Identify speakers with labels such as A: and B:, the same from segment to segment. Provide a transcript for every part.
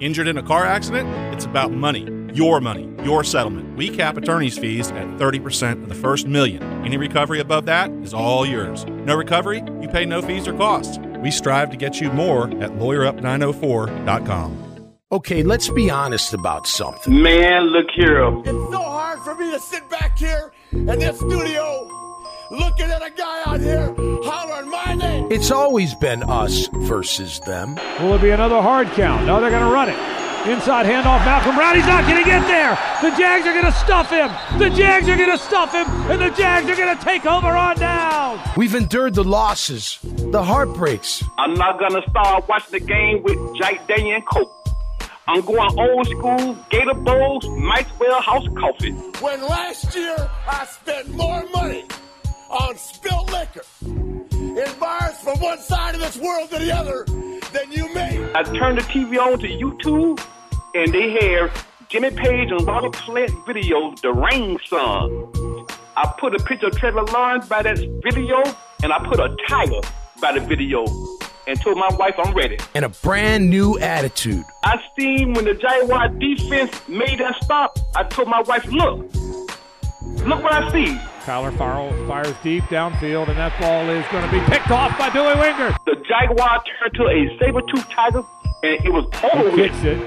A: Injured in a car accident? It's about money. Your money, your settlement. We cap attorney's fees at 30% of the first million. Any recovery above that is all yours. No recovery? You pay no fees or costs. We strive to get you more at lawyerup904.com.
B: Okay, let's be honest about something.
C: Man, look here.
D: It's so hard for me to sit back here in this studio looking at a guy out here hollering my name.
B: It's always been us versus them.
E: Will it be another hard count? No, they're going to run it. Inside handoff, Malcolm Brown. He's not going to get there. The Jags are going to stuff him. The Jags are going to stuff him, and the Jags are going to take over on down.
B: We've endured the losses, the heartbreaks.
C: I'm not gonna start watching the game with Jack Daniel and Coke. I'm going old school, Gator Bowls, Maxwell House Coffee.
D: When last year I spent more money on spilt liquor in bars from one side of this world to the other than you made.
C: I turned the TV on to YouTube, and they have Jimmy Page and Robert Plant videos, The Rain Song. I put a picture of Trevor Lawrence by that video, and I put a tiger by the video, and told my wife I'm ready.
B: And a brand new attitude.
C: I seen when the Jaguar defense made that stop. I told my wife, look, look what I see.
E: Kyler Farrell fires deep downfield, and that ball is going to be picked off by Billy Winger.
C: The Jaguar turned to a saber-toothed tiger, and it was over with.
E: It.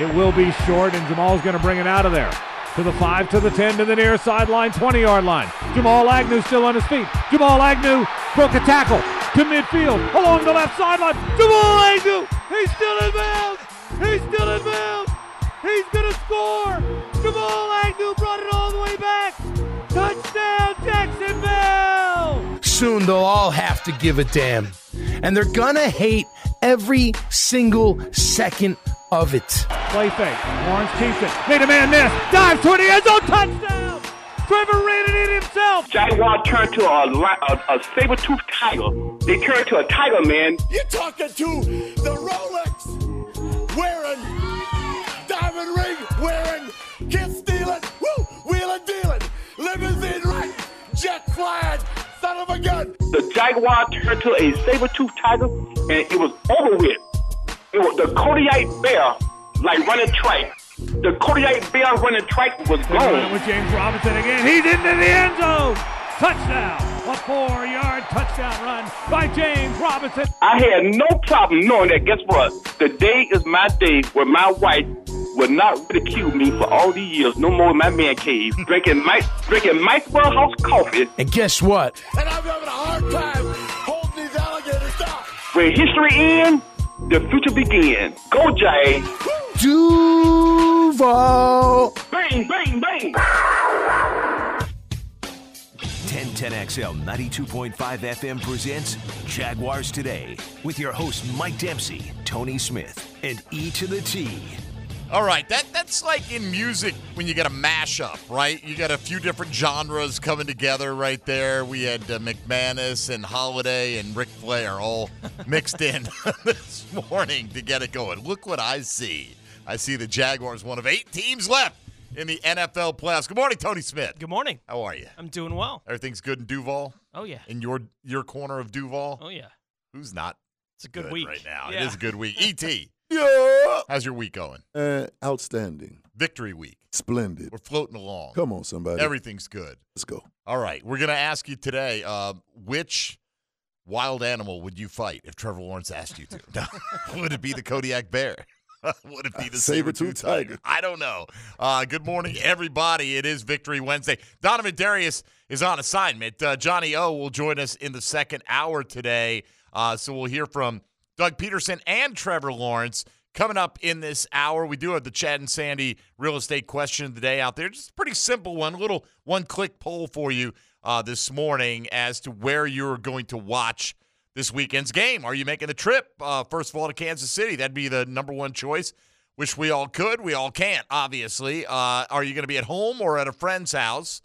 E: It will be short, and Jamal's going to bring it out of there. To the 5, to the 10, to the near sideline, 20 yard line. Jamal Agnew still on his feet. Jamal Agnew broke a tackle to midfield along the left sideline. Jamal Agnew, he's still in bounds. He's still in bounds. He's going to score. Jamal Agnew brought it all the way back. Touchdown, Jacksonville.
B: Soon they'll all have to give a damn. And they're gonna hate every single second of it.
E: Play fake. Lawrence keeps it. Made a man miss. Dives toward the end zone. Touchdown. Trevor ran it in himself.
C: Jaguar turned to a, a, a saber-toothed tiger. They turned to a tiger, man.
D: You're talking to the Rolex wearing, diamond ring wearing, kiss stealing, woo, wheeling dealing, limousine right, jet flying, son of a gun.
C: The Jaguar turned to a saber-toothed tiger, and it was over with. It was the Kodiak bear, like running track. The Kodiak bear running track was gone.
E: with James Robinson again. He's into the end zone. Touchdown. A four-yard touchdown run by James Robinson.
C: I had no problem knowing that. Guess what? The day is my day where my wife will not ridicule me for all these years. No more in my man cave, drinking Mike, drinking Maxwell House coffee.
B: And guess what?
D: And I'm having a hard time holding these alligators down.
C: Where history ends, the future begins. Go, Jay!
B: Duval.
C: Bang, bang, bang!
F: 1010XL 92.5 FM presents Jaguars Today with your hosts Mike Dempsey, Tony Smith, and E to the T.
G: All right, that that's like in music when you get a mashup, right? You got a few different genres coming together right there. We had uh, McManus and Holiday and Ric Flair all mixed in this morning to get it going. Look what I see. I see the Jaguars, one of eight teams left in the NFL playoffs. Good morning, Tony Smith.
H: Good morning.
G: How are you?
H: I'm doing well.
G: Everything's good in Duval?
H: Oh yeah.
G: In your your corner of Duval?
H: Oh yeah.
G: Who's not
H: It's a good, week
G: right now? It
H: Yeah.
G: is a good week. ET,
I: Yeah.
G: how's your week going?
I: Uh, outstanding.
G: Victory week.
I: Splendid.
G: We're floating along.
I: Come on, somebody.
G: Everything's good.
I: Let's go.
G: All right, we're gonna ask you today. Uh, which wild animal would you fight if Trevor Lawrence asked you to? would it be the Kodiak bear? would it be the
I: Saber-tooth
G: saber-tooth tiger?
I: tiger.
G: I don't know. Uh, good morning, everybody. It is Victory Wednesday. Donovin Darius is on assignment. Uh, Johnny O will join us in the second hour today. Uh, so we'll hear from Doug Pederson and Trevor Lawrence coming up in this hour. We do have the Chad and Sandy real estate question of the day out there. Just a pretty simple one, A little one click poll for you uh, this morning as to where you're going to watch this weekend's game. Are you making the trip, uh, first of all, to Kansas City? That'd be the number one choice. Wish we all could. We all can't, obviously. Uh, are you going to be at home or at a friend's house?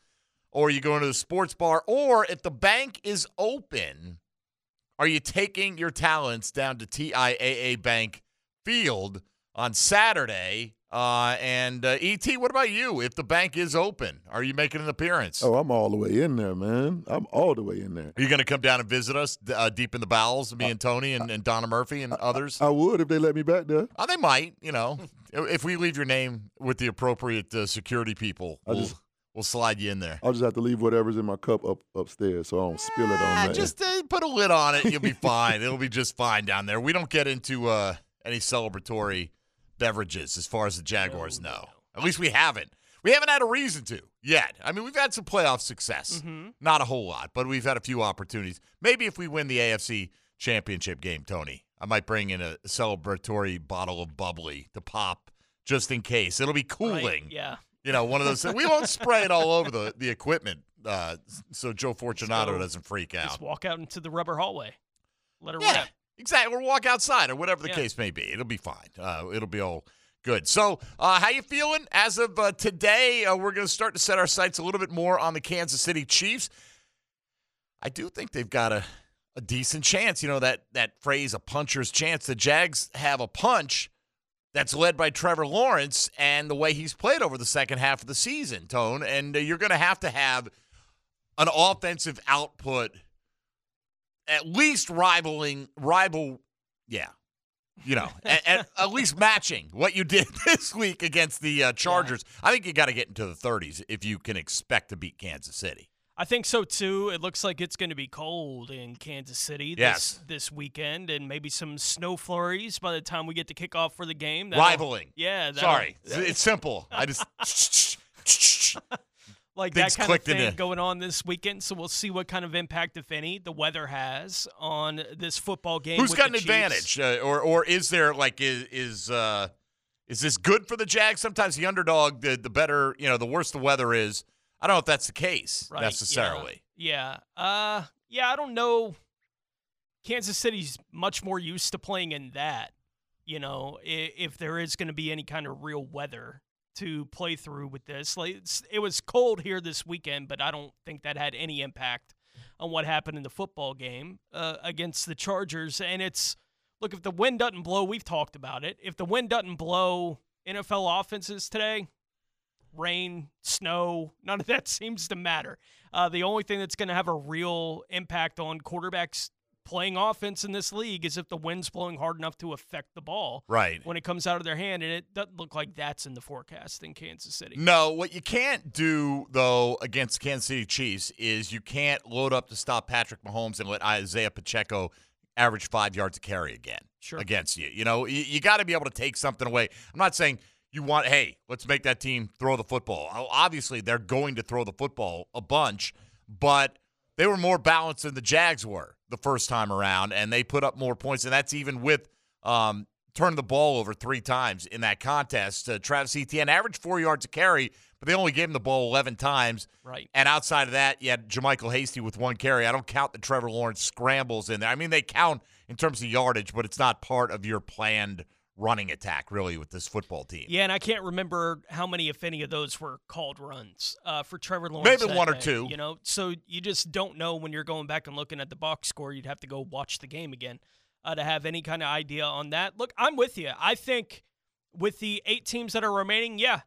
G: Or are you going to the sports bar? Or if the bank is open, are you taking your talents down to TIAA Bank Field on Saturday Uh, and uh, Et, what about you? If the bank is open, are you making an appearance?
I: Oh, I'm all the way in there, man. I'm all the way in there.
G: Are you going to come down and visit us uh, deep in the bowels, me and Tony and, and Donna Murphy and others?
I: I would if they let me back there.
G: Oh, they might. You know, if we leave your name with the appropriate uh, security people,
I: I just-
G: we'll slide you in there.
I: I'll just have to leave whatever's in my cup up upstairs so I don't spill it on
G: Ah,
I: that.
G: just uh, put a lid on it. You'll be fine. It'll be just fine down there. We don't get into uh, any celebratory beverages as far as the Jaguars know. At least we haven't. We haven't had a reason to yet. I mean, we've had some playoff success. Not a whole lot, but we've had a few opportunities. Maybe if we win the AFC championship game, Tony, I might bring in a celebratory bottle of bubbly to pop just in case. It'll be cooling.
H: Right, yeah.
G: You know, one of those. we won't spray it all over the, the equipment uh, so Joe Fortunato
H: go.
G: doesn't freak out.
H: Just walk out into the rubber hallway. Let her
G: Yeah,
H: rip.
G: exactly. Or walk outside, or whatever the
H: Yeah.
G: case may be. It'll be fine. Uh, it'll be all good. So, uh, how you feeling as of uh, today? Uh, we're going to start to set our sights a little bit more on the Kansas City Chiefs. I do think they've got a, a decent chance. You know that that phrase, a puncher's chance. The Jags have a punch that's led by Trevor Lawrence and the way he's played over the second half of the season, Tone. And uh, you're going to have to have an offensive output at least rivaling rival yeah you know at, at, at least matching what you did this week against the uh, chargers. I think you got to get into the 30s if you can expect to beat kansas city
H: I think so too. It looks like it's going to be cold in Kansas City this,
G: Yes.
H: this weekend, and maybe some snow flurries by the time we get to kick off for the game. That'll-
G: rivaling
H: Yeah,
G: sorry it's, simple i just
H: like that kind of thing
G: there.
H: going on this weekend. So we'll see what kind of impact, if any, the weather has on this football game.
G: who's got an
H: Chiefs.
G: advantage uh, or or is there like is is uh is this good for the jags sometimes the underdog the the better you know the worse the weather is i don't know if that's the case
H: Right,
G: necessarily
H: Yeah. yeah. Uh yeah, I don't know. Kansas City's much more used to playing in that. You know, if, if there is going to be any kind of real weather to play through with this. Like it's, it was cold here this weekend, but I don't think that had any impact on what happened in the football game uh, against the Chargers. And it's look if the wind doesn't blow, we've talked about it. If the wind doesn't blow NFL offenses today, rain, snow, none of that seems to matter. Uh, the only thing that's going to have a real impact on quarterbacks playing offense in this league is if the wind's blowing hard enough to affect the ball
G: right
H: when it comes out of their hand, and it doesn't look like that's in the forecast in Kansas City.
G: No, what you can't do though against Kansas City Chiefs is you can't load up to stop Patrick Mahomes and let Isaiah Pacheco average five yards a carry again
H: Sure.
G: against you. You know, you, you got to be able to take something away. I'm not saying you want, hey, let's make that team throw the football. Obviously, they're going to throw the football a bunch, but they were more balanced than the Jags were the first time around, and they put up more points, and that's even with um, turned the ball over three times in that contest. Uh, Travis Etienne averaged four yards a carry, but they only gave him the ball 11 times.
H: Right.
G: And outside of that, you had JaMycal Hasty with one carry. I don't count the Trevor Lawrence scrambles in there. I mean, they count in terms of yardage, but it's not part of your planned running attack, really, with this football team.
H: Yeah, and I can't remember how many, if any, of those were called runs uh, for Trevor Lawrence.
G: Maybe one or two.
H: You know, so you just don't know when you're going back and looking at the box score. You'd have to go watch the game again uh, to have any kind of idea on that. Look, I'm with you. I think with the eight teams that are remaining, yeah,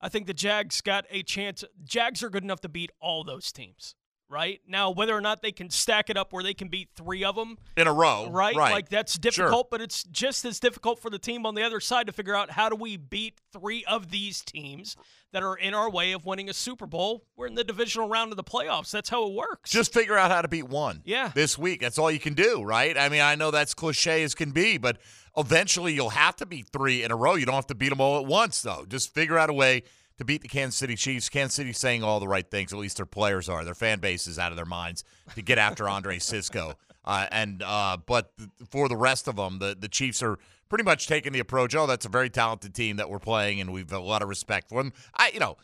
H: I think the Jags got a chance. Jags are good enough to beat all those teams. Right now, whether or not they can stack it up where they can beat three of them
G: In a row.
H: right?
G: Right.
H: Like that's difficult, but it's just as difficult for the team on the other side to figure out how do we beat three of these teams that are in our way of winning a Super Bowl. We're in the divisional round of the playoffs. That's how it works.
G: Just figure out how to beat one.
H: Yeah.
G: This week. That's all you can do, right? I mean, I know that's cliche as can be, but eventually you'll have to beat three in a row. You don't have to beat them all at once, though. Just figure out a way to beat the Kansas City Chiefs. Kansas City saying all the right things. At least their players are. Their fan base is out of their minds to get after Andre Cisco. Uh, and uh, but for the rest of them, the the Chiefs are pretty much taking the approach. Oh, that's a very talented team that we're playing, and we've a lot of respect for them. I, you know,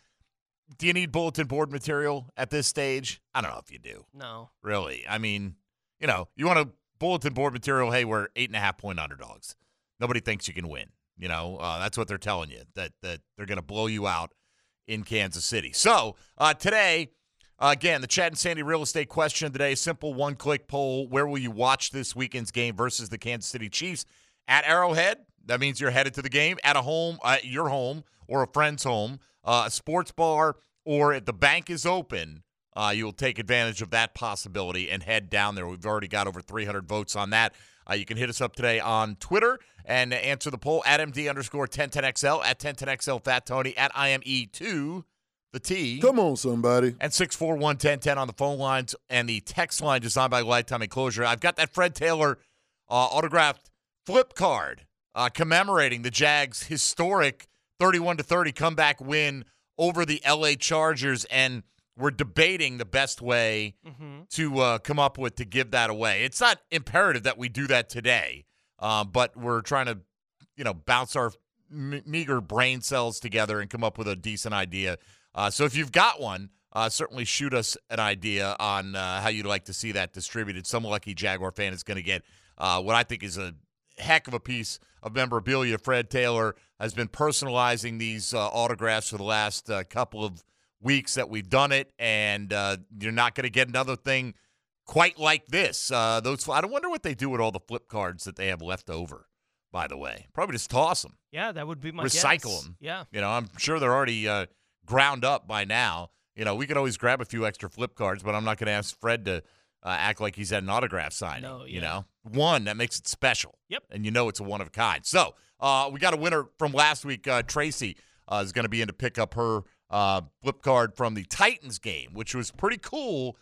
G: do you need bulletin board material at this stage? I don't know if you do
H: no.
G: really. I mean, you know, you want a bulletin board material. Hey, we're eight and a half point underdogs. Nobody thinks you can win. You know, uh, that's what they're telling you that that they're going to blow you out in Kansas City. So uh, today, uh, again, the Chad and Sandy real estate question of the day: simple one click poll. Where will you watch this weekend's game versus the Kansas City Chiefs at Arrowhead? That means you're headed to the game at a home, at your home or a friend's home, uh, a sports bar, or if the bank is open. Uh, you'll take advantage of that possibility and head down there. We've already got over 300 votes on that. Uh, you can hit us up today on Twitter and answer the poll at MD underscore 1010XL, at 1010XL Fat Tony, at IME2, the T.
I: Come on, somebody.
G: And 641 on the phone lines and the text line designed by Lifetime Enclosure. I've got that Fred Taylor uh, autographed flip card uh, commemorating the Jags' historic 31 to 30 comeback win over the LA Chargers. And we're debating the best way
H: Mm-hmm.
G: to uh, come up with to give that away. It's not imperative that we do that today, uh, but we're trying to, you know, bounce our m- meager brain cells together and come up with a decent idea. Uh, so if you've got one, uh, certainly shoot us an idea on uh, how you'd like to see that distributed. Some lucky Jaguar fan is going to get uh, what I think is a heck of a piece of memorabilia. Fred Taylor has been personalizing these uh, autographs for the last uh, couple of weeks that we've done it, and uh, you're not going to get another thing quite like this. Uh, those I don't wonder what they do with all the flip cards that they have left over. By the way, probably just toss them,
H: Yeah, that would be my
G: recycle
H: guess.
G: them.
H: Yeah.
G: you know, I'm sure they're already uh, ground up by now. You know, we could always grab a few extra flip cards, but I'm not going to ask Fred to uh, act like he's at an autograph signing.
H: No, yeah.
G: You know, one that makes it special.
H: Yep.
G: and you know it's a one of a kind. So uh, we got a winner from last week. Uh, Tracy uh, is going to be in to pick up her uh, flip card from the Titans game, which was pretty cool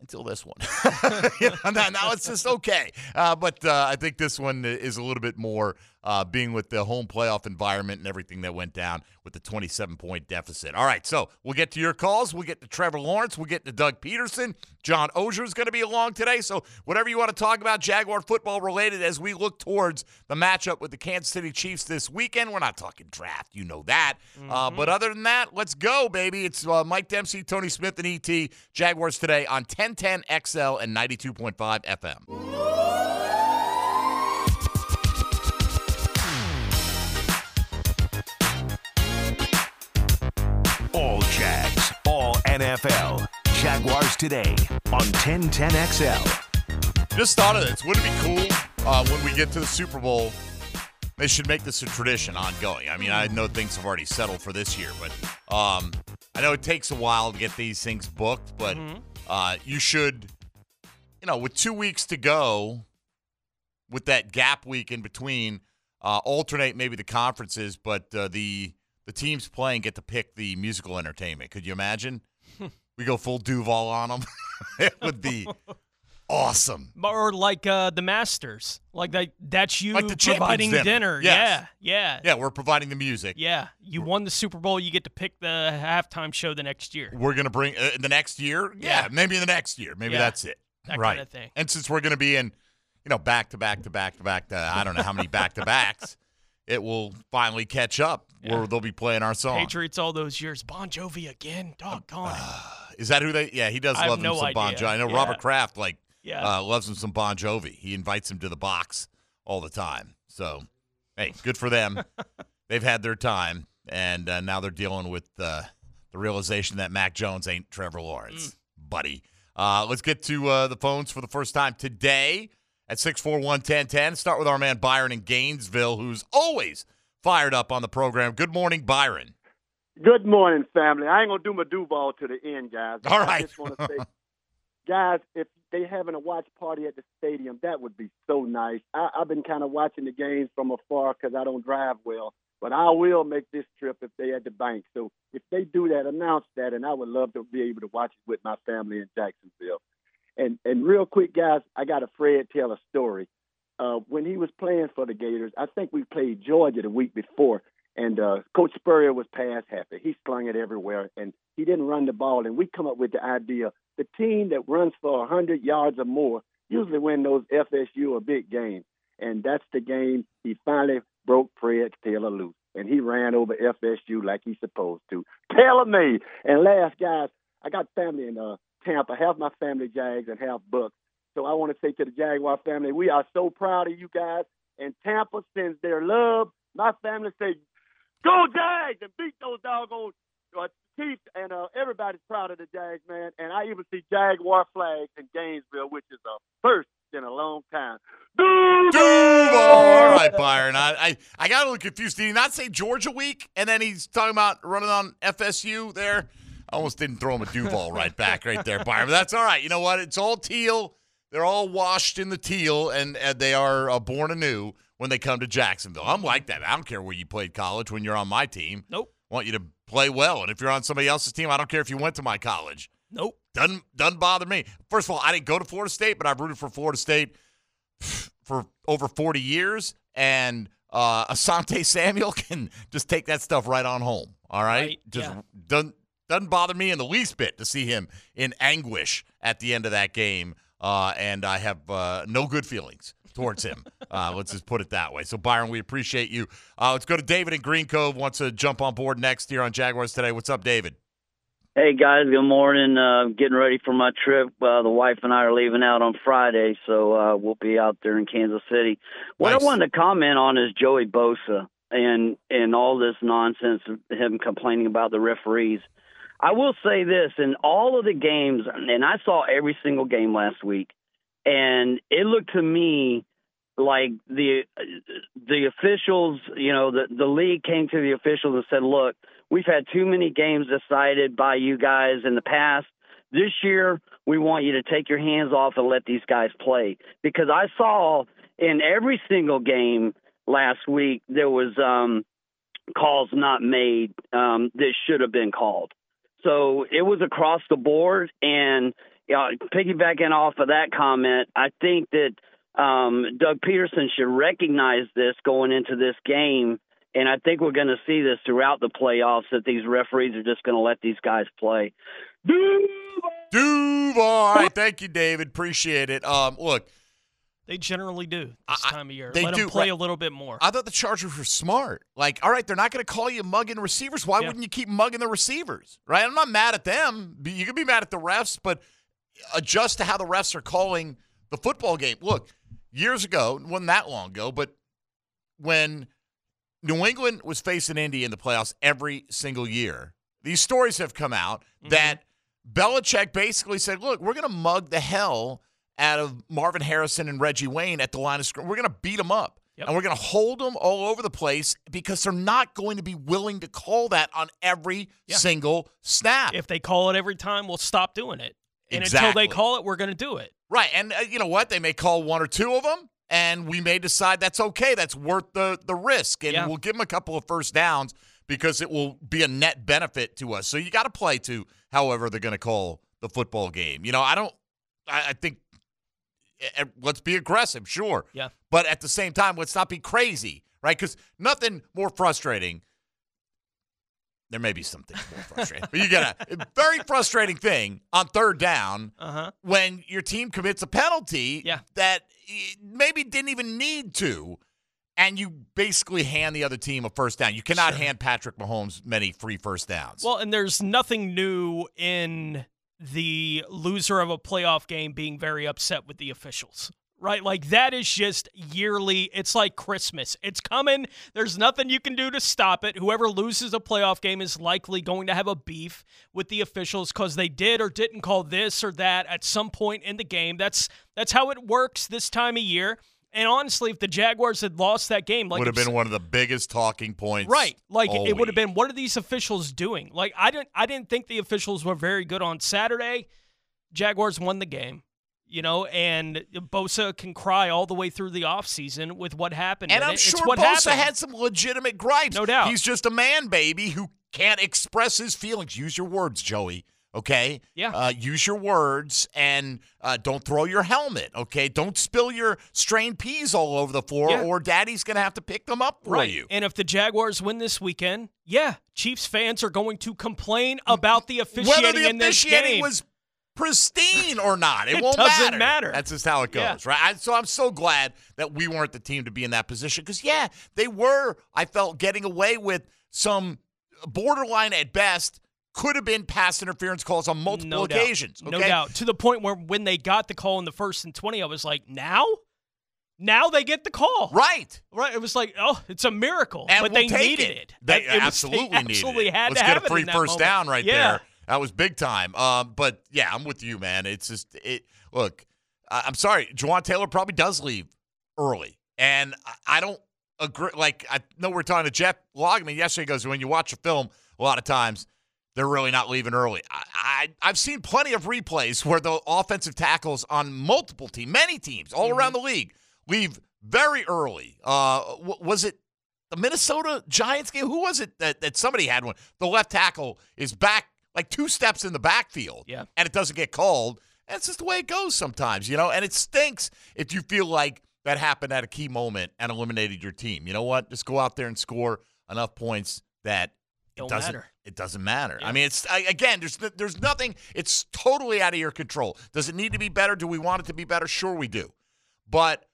G: until this one. You know, now, now it's just okay. Uh, but uh, I think this one is a little bit more uh, being with the home playoff environment and everything that went down with the 27 point deficit. All right, so we'll get to your calls. We'll get to Trevor Lawrence. We'll get to Doug Pederson. John Oehser is going to be along today. So whatever you want to talk about, Jaguar football related, as we look towards the matchup with the Kansas City Chiefs this weekend. We're not talking draft, you know that. Uh, but other than that, let's go, baby. It's uh, Mike Dempsey, Tony Smith, and ET Jaguars today on 1010 XL and 92.5 FM.
F: NFL. Jaguars today on 1010XL.
G: Just thought of this. Wouldn't it be cool uh, when we get to the Super Bowl? They should make this a tradition ongoing. I mean, I know things have already settled for this year, but um, I know it takes a while to get these things booked. But uh, you should, you know, with two weeks to go, with that gap week in between, uh, alternate maybe the conferences, but uh, the the teams playing get to pick the musical entertainment. Could you imagine? We go full Duval on them. it would be awesome.
H: Or like uh, the Masters. Like that that's you
G: Like the
H: providing
G: Dinner.
H: dinner.
G: Yes.
H: Yeah. Yeah.
G: Yeah, we're providing the music.
H: Yeah. You won the Super Bowl, you get to pick the halftime show the next year.
G: We're gonna bring uh, the next year. Yeah,
H: Yeah.
G: maybe the next year. Maybe
H: Yeah.
G: that's it.
H: That
G: right.
H: kinda thing.
G: And since we're gonna be in, you know, back to back to back to back to I don't know how many back to backs, it will finally catch up where they'll be playing our song.
H: Patriots all those years. Bon Jovi again. Doggone it.
G: Is that who they? Yeah, he does
H: I
G: love him
H: no
G: some Bon. Jovi. I know
H: Yeah.
G: Robert Kraft like
H: Yeah.
G: uh, loves him some Bon Jovi. He invites him to the box all the time. So, hey, good for them. They've had their time, and uh, now they're dealing with uh, the realization that Mac Jones ain't Trevor Lawrence, buddy. Uh, let's get to uh, the phones for the first time today at 641 1010. Start with our man Byron in Gainesville, who's always fired up on the program. Good morning, Byron.
J: Good morning, family. I ain't gonna do my Duval to the end, guys.
G: All right.
J: I just want to say, guys, if they having a watch party at the stadium, that would be so nice. I, I've been kind of watching the games from afar because I don't drive well, but I will make this trip if they at the bank. So if they do that, announce that, and I would love to be able to watch it with my family in Jacksonville. And and real quick, guys, I got a Fred Taylor story. Uh, when he was playing for the Gators, I think we played Georgia the week before, and uh, Coach Spurrier was pass happy. He slung it everywhere, and he didn't run the ball. And we come up with the idea: the team that runs for 100 yards or more usually win those FSU or big games. And that's the game he finally broke Fred Taylor loose, and he ran over FSU like he's supposed to. Taylor made. And last, guys, I got family in uh, Tampa. Half my family Jags and half Bucks. So I want to say to the Jaguar family, we are so proud of you guys. And Tampa sends their love. My family say, go Jags and beat those doggone uh, Chiefs. And uh, everybody's proud of the Jags, man. And I even see Jaguar flags in Gainesville, which is a first in a long time.
G: Duval. All right, Byron. I, I, I got a little confused. Did he not say Georgia week? And then he's talking about running on FSU there. I almost didn't throw him a Duval right back right there, Byron. But that's all right. You know what? It's all teal. They're all washed in the teal, and, and they are uh, born anew when they come to Jacksonville. I'm like that. I don't care where you played college when you're on my team.
H: Nope.
G: I want you to play well. And if you're on somebody else's team, I don't care if you went to my college.
H: Nope.
G: Doesn't doesn't bother me. First of all, I didn't go to Florida State, but I've rooted for Florida State for over 40 years, and uh, Asante Samuel can just take that stuff right on home. All right,
H: Right,
G: just
H: yeah.
G: doesn't doesn't bother me in the least bit to see him in anguish at the end of that game, uh, and I have uh, no good feelings towards him. uh, let's just put it that way. So Byron, we appreciate you. Uh, let's go to David in Green Cove. Wants to jump on board next year on Jaguars today. What's up, David?
K: Hey guys, good morning. Uh, getting ready for my trip. Uh, the wife and I are leaving out on Friday, so uh, we'll be out there in Kansas City. What
G: Nice.
K: I wanted to comment on is Joey Bosa and and all this nonsense of him complaining about the referees. I will say this: in all of the games, and I saw every single game last week, and it looked to me like the the officials, you know, the the league came to the officials and said, "Look, we've had too many games decided by you guys in the past. This year, we want you to take your hands off and let these guys play." Because I saw in every single game last week there was um, calls not made um, that should have been called. So it was across the board. And you know, piggybacking off of that comment, I think that um, Doug Pederson should recognize this going into this game. And I think we're going to see this throughout the playoffs that these referees are just going to let these guys play.
G: Duval. All right, thank you, David. Appreciate it. Um, look,
H: They generally do this time of year.
G: they
H: Let
G: do,
H: them play
G: right.
H: a little bit more.
G: I thought the Chargers were smart. Like, all right, they're not going to call you mugging receivers. Why
H: Yeah.
G: wouldn't you keep mugging the receivers? Right? I'm not mad at them. You can be mad at the refs, but adjust to how the refs are calling the football game. Look, years ago, wasn't that long ago, but when New England was facing Indy in the playoffs every single year, these stories have come out mm-hmm. that Belichick basically said, look, we're going to mug the hell out of Marvin Harrison and Reggie Wayne at the line of scrimmage. We're going to beat them up. And we're going to hold them all over the place because they're not going to be willing to call that on every
H: Yeah.
G: single snap.
H: If they call it every time, we'll stop doing it. And
G: Exactly.
H: until they call it, we're going to do it.
G: Right. And uh, you know what? They may call one or two of them, and we may decide that's okay. That's worth the, the risk. And
H: Yeah.
G: we'll give them a couple of first downs because it will be a net benefit to us. So you got to play to however they're going to call the football game. You know, I don't, I, I think, eh, let's be aggressive, sure.
H: Yeah.
G: But at the same time, let's not be crazy, right? Because nothing more frustrating. There may be something more frustrating, but you get a, very frustrating thing on third down
H: Uh huh.
G: when your team commits a penalty
H: Yeah.
G: that maybe didn't even need to, and you basically hand the other team a first down. You cannot hand Patrick Mahomes many free first downs.
H: Well, and there's nothing new in the loser of a playoff game being very upset with the officials. Right? Like that is just yearly. It's like Christmas. It's coming. There's nothing you can do to stop it. Whoever loses a playoff game is likely going to have a beef with the officials cuz they did or didn't call this or that at some point in the game. That's that's how it works this time of year. And honestly, if the Jaguars had lost that game, like
G: would have been one of the biggest talking points.
H: Right. Like it would have been what are these officials doing? Like I didn't I didn't think the officials were very good on Saturday. Jaguars won the game. You know, and Bosa can cry all the way through the offseason with what happened.
G: And I'm
H: it.
G: sure
H: it's what
G: Bosa
H: happened.
G: had some legitimate gripes.
H: No doubt.
G: He's just a man baby who can't express his feelings. Use your words, Joey. Okay.
H: Yeah.
G: Uh, use your words and uh, don't throw your helmet. Okay. Don't spill your strained peas all over the floor,
H: Yeah.
G: or Daddy's gonna have to pick them up for
H: Right.
G: you.
H: And if the Jaguars win this weekend, yeah, Chiefs fans are going to complain about the officiating
G: Whether the
H: in this
G: officiating
H: game.
G: was pristine or not, it,
H: It
G: won't
H: doesn't
G: matter.
H: matter.
G: That's just how it goes,
H: Yeah.
G: right? I, so I'm so glad that we weren't the team to be in that position because, yeah, they were. I felt getting away with some borderline at best. Could have been pass interference calls on multiple
H: no
G: occasions.
H: Doubt. No doubt. To the point where when they got the call in the first and 20, I was like, now? Now they get the call.
G: Right.
H: Right. It was like, oh, it's a miracle.
G: And
H: but
G: we'll
H: they needed
G: it.
H: it.
G: They
H: It was-
G: absolutely,
H: they absolutely
G: needed it.
H: had
G: Let's
H: to
G: get
H: have
G: a free first
H: moment.
G: down right
H: yeah.
G: there. That was big time. Um, but yeah, I'm with you, man. It's just it. Look, I'm sorry, Jawaan Taylor probably does leave early, and I- don't agree. Like I know we're talking to Jeff Lageman yesterday. Goes when you watch a film, a lot of times they're really not leaving early. I, I I've seen plenty of replays where the offensive tackles on multiple teams, many teams all around the league, leave very early. Uh, w- was it the Minnesota Giants game? Who was it that, that somebody had one? The left tackle is back like two steps in the backfield,
H: Yeah.
G: and it doesn't get called. That's just the way it goes sometimes, you know. And it stinks if you feel like that happened at a key moment and eliminated your team. You know what? Just go out there and score enough points that it
H: Don't
G: doesn't
H: matter.
G: it doesn't matter. I mean, it's I, again, there's there's nothing. It's totally out of your control. Does it need to be better? Do we want it to be better? Sure, we do. But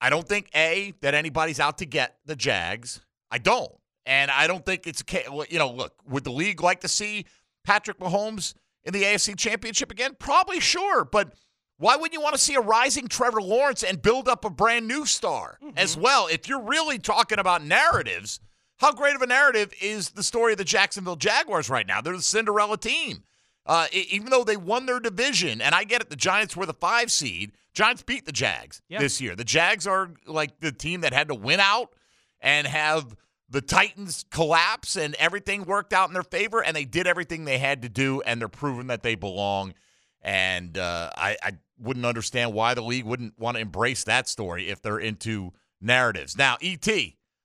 G: I don't think a that anybody's out to get the Jags. I don't, and I don't think it's a ca- well, you know. Look, would the league like to see Patrick Mahomes in the AFC Championship again? Probably, sure, but. Why wouldn't you want to see a rising Trevor Lawrence and build up a brand new star as well? If you're really talking about narratives, how great of a narrative is the story of the Jacksonville Jaguars right now? They're the Cinderella team. Uh, even though they won their division, and I get it, the Giants were the five seed. Giants beat the Jags
H: Yeah.
G: this year. The Jags are like the team that had to win out and have the Titans collapse, and everything worked out in their favor, and they did everything they had to do, and they're proving that they belong. And uh, I, I wouldn't understand why the league wouldn't want to embrace that story if they're into narratives. Now, ET,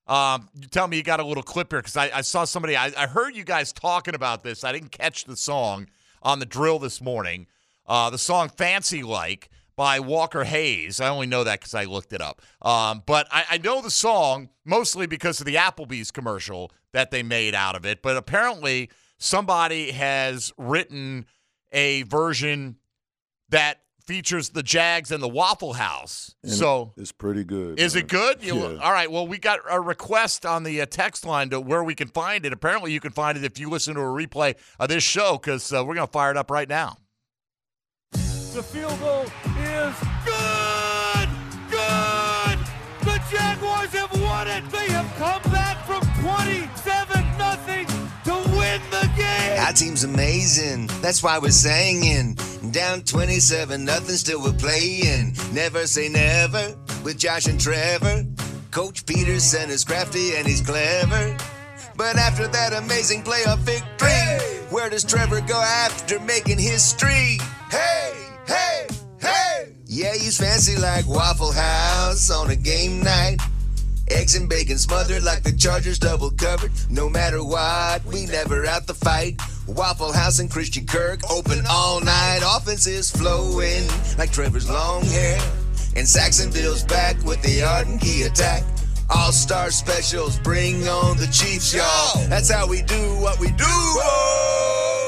G: um, you tell me you got a little clip here because I, I saw somebody, I, I heard you guys talking about this. I didn't catch the song on the drill this morning. Uh, the song Fancy Like by Walker Hayes. I only know that because I looked it up. Um, but I, I know the song mostly because of the Applebee's commercial that they made out of it. But apparently, somebody has written a version that features the Jags and the Waffle House.
I: And
G: so
I: it's pretty good.
G: is
I: man.
G: it good? You-
I: Yeah.
G: All right. Well, we got a request on the uh, text line to where we can find it. Apparently, you can find it if you listen to a replay of this show because uh, we're going to fire it up right now.
D: The field goal is good! Good! The Jaguars have won it! They have come back from 27 nothing to win the game!
L: Our team's amazing. That's why we're singing. Down 27, nothing, still we're playing. Never say never with Josh and Trevor. Coach Pederson is crafty and he's clever. But after that amazing playoff victory, where does Trevor go after making history? Hey, hey, hey! Yeah, he's fancy like Waffle House on a game night. Eggs and bacon smothered like the Chargers double covered. No matter what, we never out the fight. Waffle House and Christian Kirk open all night. Offense is flowing like Trevor's long hair. And Saxonville's back with the Arden Key attack. All star specials, bring on the Chiefs, y'all. That's how we do what we do.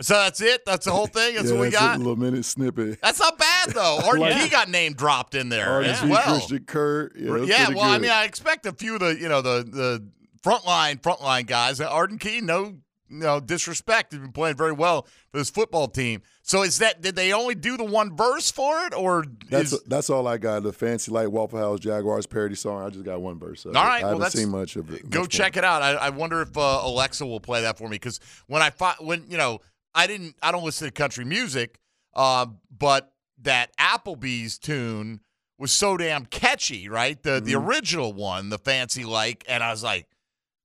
G: So that's it. That's the whole thing. That's
I: yeah,
G: what we
I: that's
G: got.
I: A little minute snippet.
G: That's not bad though. RD
I: Like-
G: got name dropped in there as well.
I: Christian Kirk. Yeah,
G: yeah, well, I mean, I expect a few of the you know the the frontline frontline guys. Arden Key, no no disrespect, He's been playing very well for this football team. So is that did they only do the one verse for it, or
I: That's
G: is,
I: that's all I got. The fancy light Waffle House Jaguars parody song. I just got one verse.
G: All right,
I: I
G: well,
I: haven't
G: that's-
I: seen much of it.
G: go check it out. I, I wonder if uh, Alexa will play that for me because when I fi- when you know I didn't I don't listen to country music, uh, but that Applebee's tune was so damn catchy, right? The the
I: Mm-hmm.
G: original one, the fancy like, and I was like,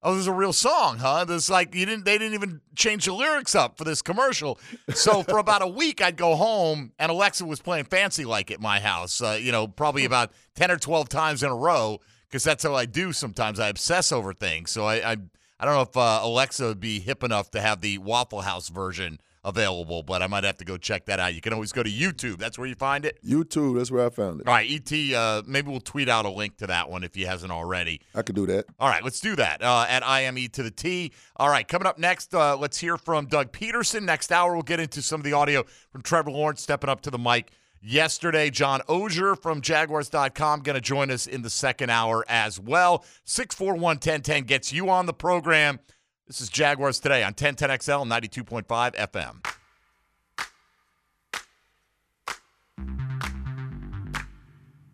G: oh, this is a real song, huh? This like you didn't they didn't even change the lyrics up for this commercial. So for about a week, I'd go home and Alexa was playing fancy like at my house. Uh, you know, probably about ten or twelve times in a row because that's how I do sometimes. I obsess over things. So I I, I don't know if uh, Alexa would be hip enough to have the Waffle House version available, but I might have to go check that out. You can always go to YouTube. That's where you find it.
I: YouTube. That's where I found it.
G: All right, ET. Uh, maybe we'll tweet out a link to that one if he hasn't already.
I: I could do that.
G: All right, let's do that uh, at IME to the T. All right, coming up next, uh, let's hear from Doug Pederson. Next hour, we'll get into some of the audio from Trevor Lawrence stepping up to the mic yesterday. John Oehser from Jaguars.com going to join us in the second hour as well. 641 1010 gets you on the program. This is Jaguars today on 1010XL 92.5 FM.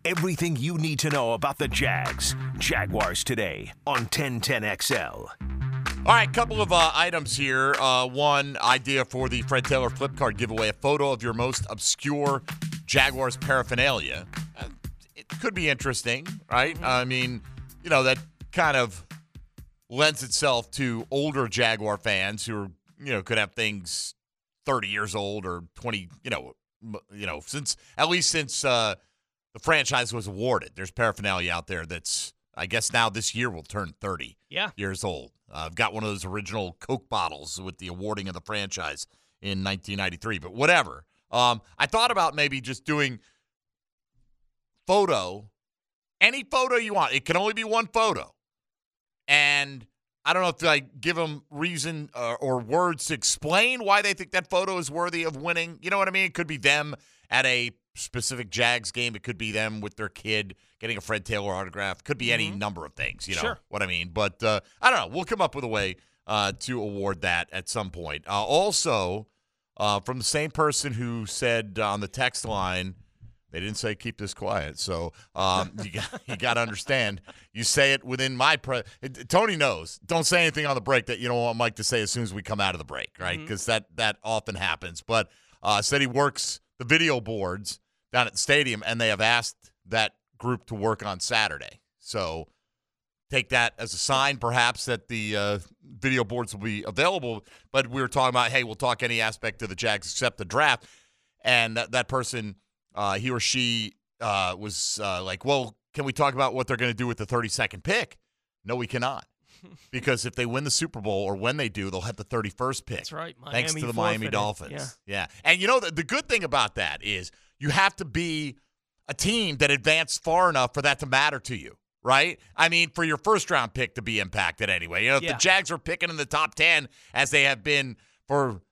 F: Everything you need to know about the Jags. Jaguars today on 1010XL.
G: All right, couple of uh, items here. Uh, one idea for the Fred Taylor flip card giveaway: a photo of your most obscure Jaguars paraphernalia. Uh, it could be interesting, right? I mean, you know that kind of lends itself to older Jaguar fans who are, you know could have things 30 years old or 20, you know, you know, since at least since uh, the franchise was awarded. There's paraphernalia out there that's I guess now this year will turn 30
H: Yeah.
G: years old. Uh, I've got one of those original Coke bottles with the awarding of the franchise in 1993, but whatever. Um, I thought about maybe just doing photo, any photo you want. It can only be one photo. And I don't know if I give them reason uh, or words to explain why they think that photo is worthy of winning. You know what I mean? It could be them at a specific Jags game. It could be them with their kid getting a Fred Taylor autograph. Could be any number of things. You know
H: Sure.
G: what I mean? But uh, I don't know. We'll come up with a way uh, to award that at some point. Uh, also, uh, from the same person who said on the text line. They didn't say keep this quiet, so um, you got you got to understand. You say it within my pre. it- Tony knows. Don't say anything on the break that you don't want Mike to say as soon as we come out of the break, right? Because that that often happens. But uh, said he works the video boards down at the stadium, and they have asked that group to work on Saturday. So take that as a sign, perhaps, that the uh, video boards will be available. But we were talking about, hey, we'll talk any aspect of the Jags except the draft. And that, that person, uh, he or she, uh, was uh, like, well, can we talk about what they're going to do with the 32nd pick? No, we cannot. because if they win the Super Bowl or when they do, they'll have the 31st pick.
H: That's right.
G: Thanks to
H: Miami
G: the Miami
H: forfeited.
G: Dolphins. Yeah. And you know, the, the good thing about that is you have to be a team that advanced far enough for that to matter to you, right? I mean, for your first round pick to be impacted anyway. You know, if
H: Yeah.
G: the Jags are picking in the top 10 as they have been for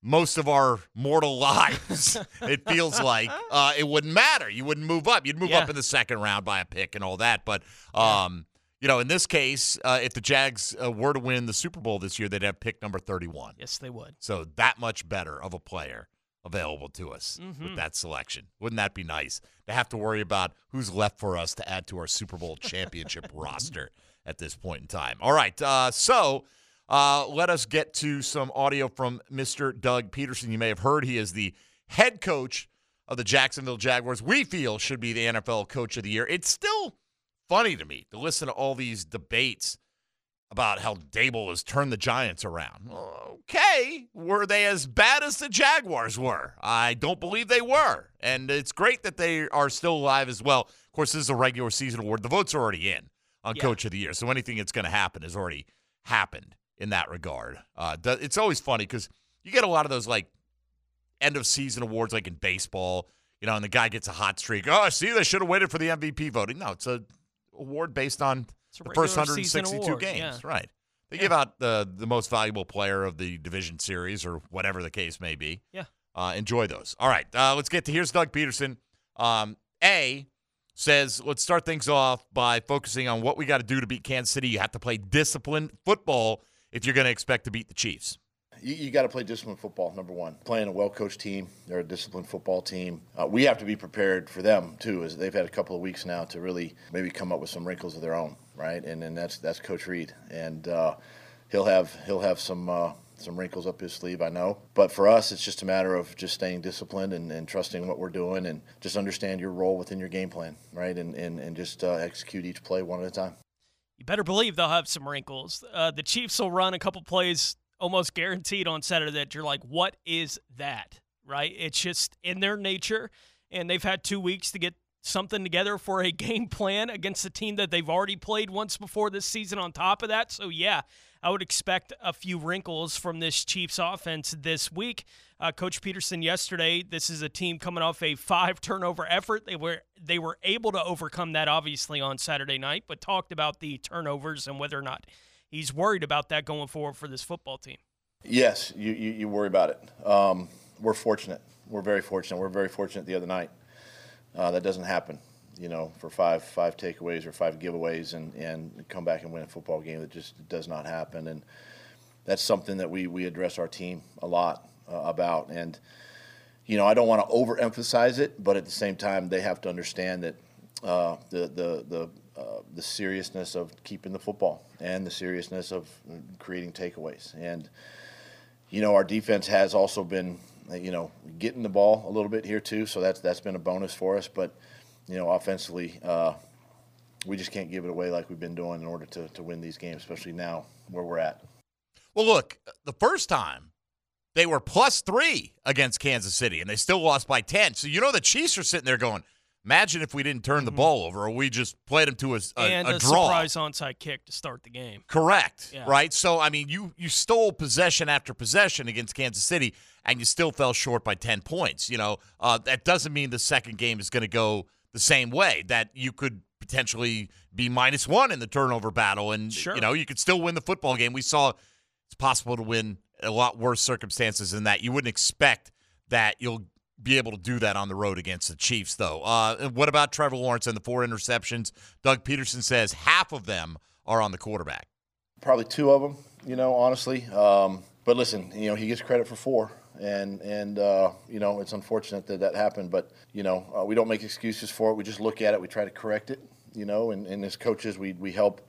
G: most of our mortal lives, it feels like uh, it wouldn't matter. You wouldn't move up. You'd move
H: Yeah.
G: up in the second round by a pick and all that. But, um, you know, in this case, uh, if the Jags uh, were to win the Super Bowl this year, they'd have pick number 31.
H: Yes, they would.
G: So that much better of a player available to us with
H: Mhm.
G: that selection. Wouldn't that be nice to have to worry about who's left for us to add to our Super Bowl championship roster at this point in time? All right. Uh, so uh, let us get to some audio from Mr. Doug Pederson. You may have heard he is the head coach of the Jacksonville Jaguars. We feel should be the NFL coach of the year. It's still funny to me to listen to all these debates about how Daboll has turned the Giants around. Okay, were they as bad as the Jaguars were? I don't believe they were. And it's great that they are still alive as well. Of course, this is a regular season award. The votes are already in on
H: Yeah.
G: Coach of the Year. So anything that's going to happen has already happened in that regard. Uh, it's always funny because you get a lot of those like end of season awards, like in baseball, you know, and the guy gets a hot streak. Oh, see, they should have waited for the MVP voting. No, it's a award based on the first 162
H: award,
G: games,
H: yeah.
G: right? They give out the the most valuable player of the division series or whatever the case may be.
H: Yeah.
G: Uh, enjoy those. All right, uh, let's get to here's Doug Pederson. Um, a says let's start things off by focusing on what we got to do to beat Kansas City. You have to play disciplined football if you're going to expect to beat the Chiefs.
M: You, you got to play disciplined football, number one. Playing a well coached team, they're a disciplined football team. Uh, we have to be prepared for them, too, as they've had a couple of weeks now to really maybe come up with some wrinkles of their own, right? And then that's that's Coach Reid. And uh, he'll have he'll have some. Uh, some wrinkles up his sleeve, I know. But for us, it's just a matter of just staying disciplined and, and trusting what we're doing and just understand your role within your game plan, right? And, and, and just uh, execute each play one at a time.
H: You better believe they'll have some wrinkles. Uh, the Chiefs will run a couple plays almost guaranteed on Saturday that you're like, what is that? Right? It's just in their nature, and they've had two weeks to get something together for a game plan against a team that they've already played once before this season on top of that. So, yeah, I would expect a few wrinkles from this Chiefs offense this week. Uh, Coach Pederson yesterday, this is a team coming off a five turnover effort. They were they were able to overcome that obviously on Saturday night, but talked about the turnovers and whether or not he's worried about that going forward for this football team.
M: Yes, you, you, you worry about it. Um, we're fortunate. We're very fortunate. We're very fortunate the other night. Uh, that doesn't happen, you know, for five five takeaways or five giveaways and, and come back and win a football game. That just does not happen. And that's something that we, we address our team a lot uh, about. And, you know, I don't want to overemphasize it, but at the same time, they have to understand that uh, the, the, the uh, the seriousness of keeping the football and the seriousness of creating takeaways. And you know, our defense has also been, you know, getting the ball a little bit here too. So that's that's been a bonus for us. But you know, offensively, uh, we just can't give it away like we've been doing in order to to win these games, especially now where we're at.
G: Well, look, the first time they were plus three against Kansas City, and they still lost by ten. So you know the Chiefs are sitting there going, "Imagine if we didn't turn the ball over, or we just played them to a, a,
H: and
G: a
H: a
G: draw."
H: surprise onside kick to start the game.
G: Correct.
H: Yeah.
G: Right. So I mean, you you stole possession after possession against Kansas City, and you still fell short by ten points. You know, uh, that doesn't mean the second game is going to go the same way. That you could potentially be minus one in the turnover battle, and
H: Sure.
G: you know you could still win the football game. We saw it's possible to win a lot worse circumstances than that. You wouldn't expect that you'll be able to do that on the road against the Chiefs, though. Uh, what about Trevor Lawrence and the four interceptions? Doug Pederson says half of them are on the quarterback.
M: Probably two of them, you know, honestly. Um, but listen, you know, he gets credit for four, and and uh, you know, it's unfortunate that that happened. But you know, uh, we don't make excuses for it. We just look at it. We try to correct it. You know, and, and as coaches, we we help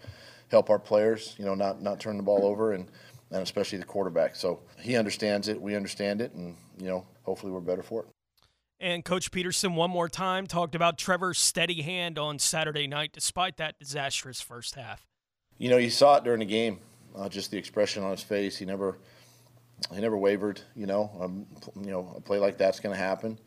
M: help our players. You know, not not turn the ball over, and and especially the quarterback. So he understands it. We understand it, and you know, hopefully, we're better for it.
H: And Coach Pederson, one more time, talked about Trevor's steady hand on Saturday night, despite that disastrous first half.
M: You know, you saw it during the game. Uh, just the expression on his face. He never, he never wavered. You know, um, you know, a play like that's going to happen.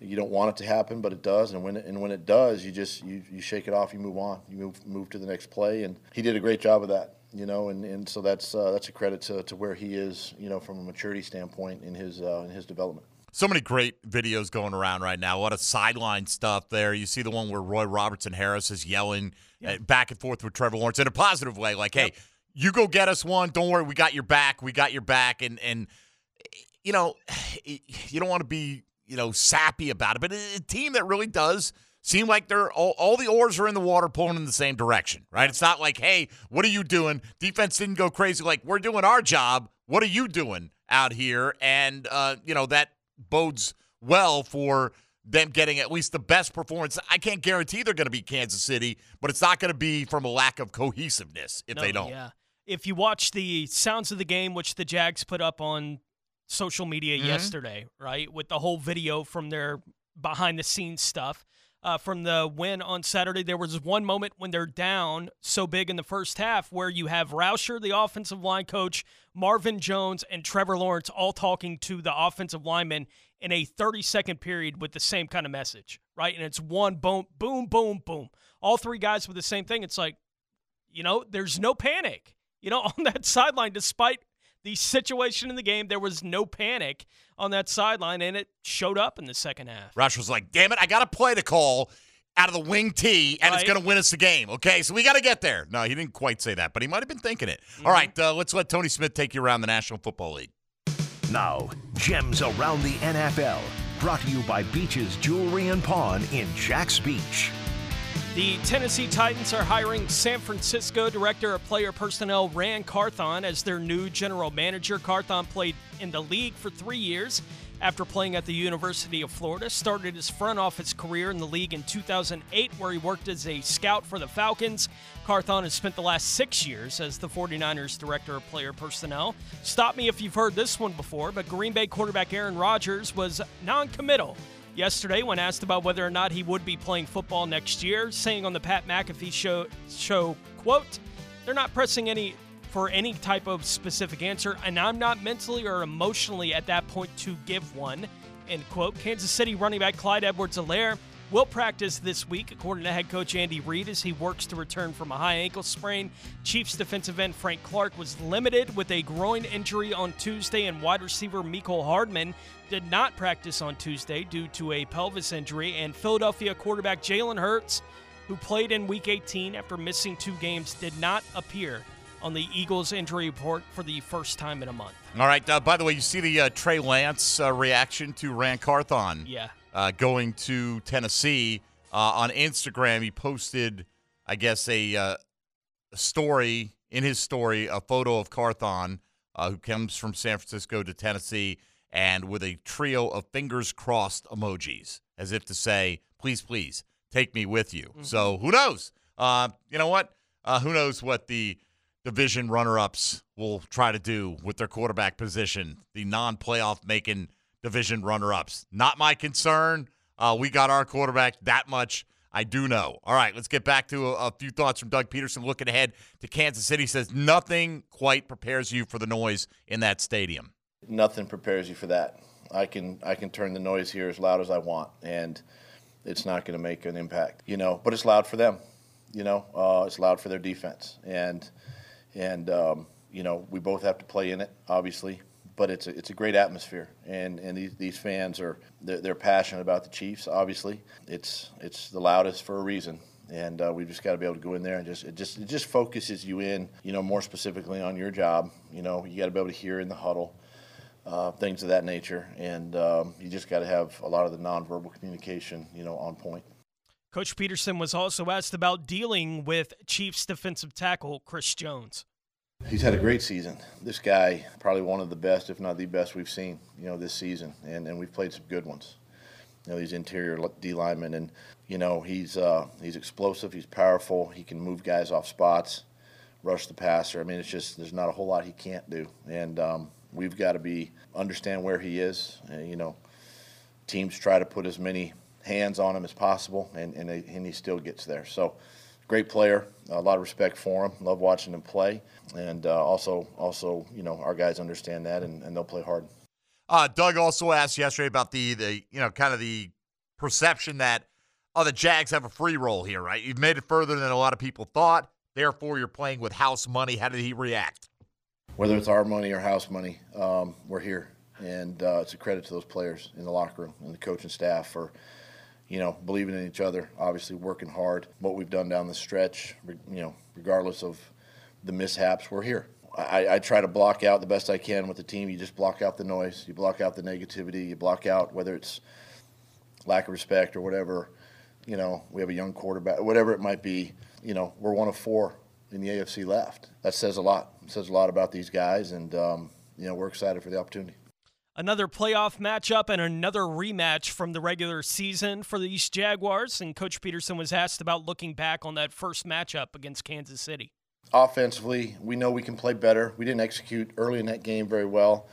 M: You don't want it to happen, but it does. And when it, and when it does, you just you, you shake it off. You move on. You move move to the next play. And he did a great job of that. You know, and, and so that's uh, that's a credit to, to where he is. You know, from a maturity standpoint in his uh, in his development.
G: So many great videos going around right now. A lot of sideline stuff there. You see the one where Roy Robertson Harris is yelling uh, back and forth with Trevor Lawrence in a positive way, like, "Hey, you go get us one. Don't worry, we got your back. We got your back." And and you know, you don't want to be you know sappy about it, but a team that really does seem like they're all, all the oars are in the water pulling in the same direction, right? It's not like, "Hey, what are you doing?" Defense didn't go crazy. Like, we're doing our job. What are you doing out here? And uh, you know that bodes well for them getting at least the best performance. I can't guarantee they're going to be Kansas City, but it's not going to be from a lack of cohesiveness if
H: No,
G: they don't.
H: Yeah. If you watch the sounds of the game, which the Jags put up on social media
G: Mhm.
H: yesterday, right, with the whole video from their behind the scenes stuff. Uh, from the win on Saturday, there was one moment when they're down so big in the first half where you have Rauscher, the offensive line coach, Marvin Jones, and Trevor Lawrence all talking to the offensive linemen in a 30 second period with the same kind of message, right? And it's one boom, boom, boom, boom. All three guys with the same thing. It's like, you know, there's no panic. You know, on that sideline, despite the situation in the game, there was no panic on that sideline, and it showed up in the second half.
G: Rush was like, damn it, I got to play the call out of the wing tee, and it's going to win us the game. Okay, so we got to get there. No, he didn't quite say that, but he might have been thinking it.
H: Mm-hmm.
G: All right, uh, let's let Tony Smith take you around the National Football League.
F: Now, Gems Around the NFL. Brought to you by Beaches Jewelry and Pawn in Jax Beach.
H: The Tennessee Titans are hiring San Francisco Director of Player Personnel Ran Carthon as their new general manager. Carthon played in the league for three years after playing at the University of Florida. Started his front office career in the league in 2008, where he worked as a scout for the Falcons. Carthon has spent the last six years as the 49ers Director of Player Personnel. Stop me if you've heard this one before, but Green Bay quarterback Aaron Rodgers was non committal yesterday when asked about whether or not he would be playing football next year, saying on the Pat McAfee show, show quote, they're not pressing any for any type of specific answer, and I'm not mentally or emotionally at that point to give one, end quote. Kansas City running back Clyde Edwards-Helaire will practice this week, according to head coach Andy Reid, as he works to return from a high ankle sprain. Chiefs defensive end Frank Clark was limited with a groin injury on Tuesday, and wide receiver Mecole Hardman did not practice on Tuesday due to a pelvis injury. And Philadelphia quarterback Jalen Hurts, who played in Week 18 after missing two games, did not appear on the Eagles injury report for the first time in a month.
G: All right, uh, by the way, you see the uh, Trey Lance uh, reaction to Ran Carthon.
H: Yeah.
G: Uh, going to Tennessee. Uh, on Instagram, he posted, I guess, a, uh, story in his story, a photo of Carthon, uh, who comes from San Francisco to Tennessee, and with a trio of fingers crossed emojis, as if to say, "Please, please, take me with you." So who knows? Uh, you know what? Uh, who knows what the division runner-ups will try to do with their quarterback position? The non-playoff making division runner-ups. Not my concern. Uh, we got our quarterback that much. I do know. All right, let's get back to a, a few thoughts from Doug Pederson looking ahead to Kansas City. Says nothing quite prepares you for the noise in that stadium.
M: Nothing prepares you for that. I can I can turn the noise here as loud as I want, and it's not going to make an impact, you know. But it's loud for them, you know. Uh, it's loud for their defense, and and um, you know we both have to play in it, obviously. But it's a, it's a great atmosphere, and, and these, these fans are they're, they're passionate about the Chiefs. Obviously, it's it's the loudest for a reason, and uh, we've just got to be able to go in there and just it just it just focuses you in, you know, more specifically on your job. You know, you got to be able to hear in the huddle uh, things of that nature. And um, you just got to have a lot of the nonverbal communication, you know, on point.
H: Coach Pederson was also asked about dealing with Chiefs defensive tackle Chris Jones.
M: He's had a great season. This guy, probably one of the best, if not the best, we've seen, you know, this season, and and we've played some good ones. You know, these interior D linemen, and you know, he's uh, he's explosive, he's powerful, he can move guys off spots, rush the passer. I mean, it's just there's not a whole lot he can't do, and um, we've got to be understand where he is. And, you know, teams try to put as many hands on him as possible, and and, they, and he still gets there. So, great player. A lot of respect for him. Love watching him play, and uh, also also you know our guys understand that, and, and they'll play hard.
G: Uh, Doug also asked yesterday about the the you know kind of the perception that oh the Jags have a free roll here, right? You've made it further than a lot of people thought. Therefore, you're playing with house money. How did he react?
M: whether it's our money or house money, um, we're here, and uh, it's a credit to those players in the locker room and the coaching staff for, you know, believing in each other. Obviously, working hard. What we've done down the stretch, you know, regardless of the mishaps, we're here. I, I, try to block out the best I can with the team. You just block out the noise, you block out the negativity, you block out whether it's lack of respect or whatever. You know, we have a young quarterback, whatever it might be. You know, we're one of four in the AFC left. That says a lot. It says a lot about these guys, and um, you know we're excited for the opportunity.
H: Another playoff matchup and another rematch from the regular season for the East Jaguars. And Coach Pederson was asked about looking back on that first matchup against Kansas City.
M: Offensively, we know we can play better. We didn't execute early in that game very well.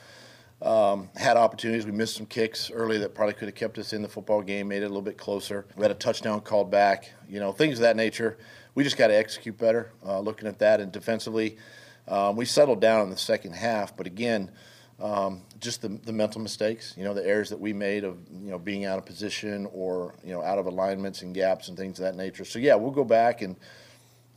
M: Um, had opportunities. We missed some kicks early that probably could have kept us in the football game, made it a little bit closer. We had a touchdown called back. You know, things of that nature we just got to execute better. Uh, looking at that and defensively, um, we settled down in the second half, but again, um, just the, the mental mistakes, you know, the errors that we made of you know being out of position or you know out of alignments and gaps and things of that nature. So yeah, we'll go back and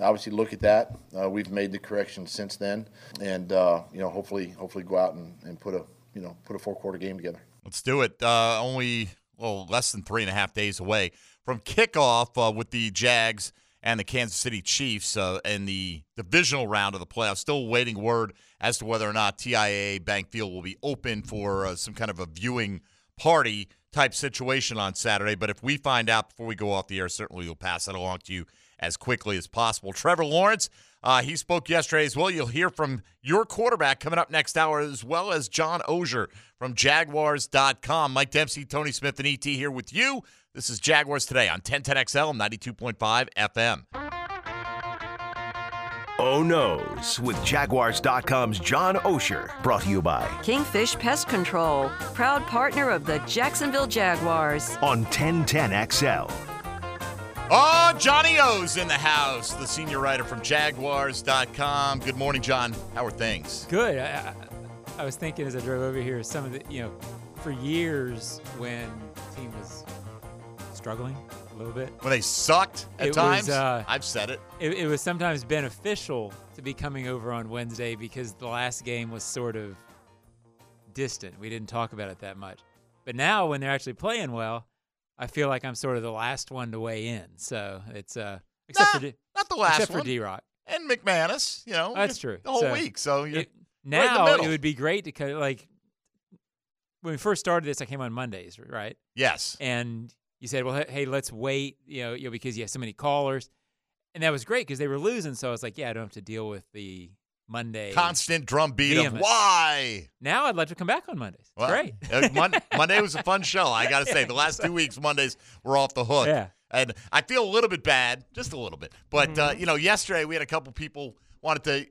M: obviously look at that. Uh, we've made the corrections since then, and uh, you know hopefully hopefully go out and, and put a you know put a four quarter game together.
G: Let's do it. Uh, only well less than three and a half days away from kickoff uh, with the Jags and the Kansas City Chiefs uh, in the divisional round of the playoffs. Still waiting word as to whether or not TIAA Bank Field will be open for uh, some kind of a viewing party type situation on Saturday. But if we find out before we go off the air, certainly we'll pass that along to you as quickly as possible. Trevor Lawrence, uh, he spoke yesterday as well. You'll hear from your quarterback coming up next hour, as well as John Oehser from Jaguars.com. Mike Dempsey, Tony Smith, and ET here with you. This is Jaguars Today on 1010XL 92.5 FM.
F: Oh No's with Jaguars.com's John Oehser. Brought to you by
N: Kingfish Pest Control, proud partner of the Jacksonville Jaguars.
F: On 1010XL.
G: Oh, Johnny O's in the house, the senior writer from Jaguars.com. Good morning, John. How are things?
O: Good. I, I, I was thinking as I drove over here, some of the, you know, for years when the team was struggling a little bit.
G: When they sucked at
O: It
G: times?
O: was, uh,
G: I've said it.
O: It, it was sometimes beneficial to be coming over on Wednesday because the last game was sort of distant. We didn't talk about it that much. But now, when they're actually playing well, I feel like I'm sort of the last one to weigh in. So it's uh, except for D-
G: Not the last
O: except
G: one.
O: for D Rock.
G: And McManus, you know.
O: That's true.
G: The whole
O: So,
G: week. So you're
O: it-
G: right in the
O: now it would be great to like when we first started this. I came on Mondays, right?
G: Yes.
O: And you said, "Well, hey, let's wait," you know, you know, because you have so many callers, and that was great because they were losing. So I was like, "Yeah, I don't have to deal with the Monday
G: Constant drumbeat of why.
O: Now I'd like to come back on Mondays.
G: Well,
O: great.
G: uh, Mon- Monday was a fun show. I got to say, the last two weeks, Mondays were off the hook.
O: Yeah.
G: And I feel a little bit bad, just a little bit. But uh,
H: Mm-hmm.
G: you know, yesterday we had a couple people wanted to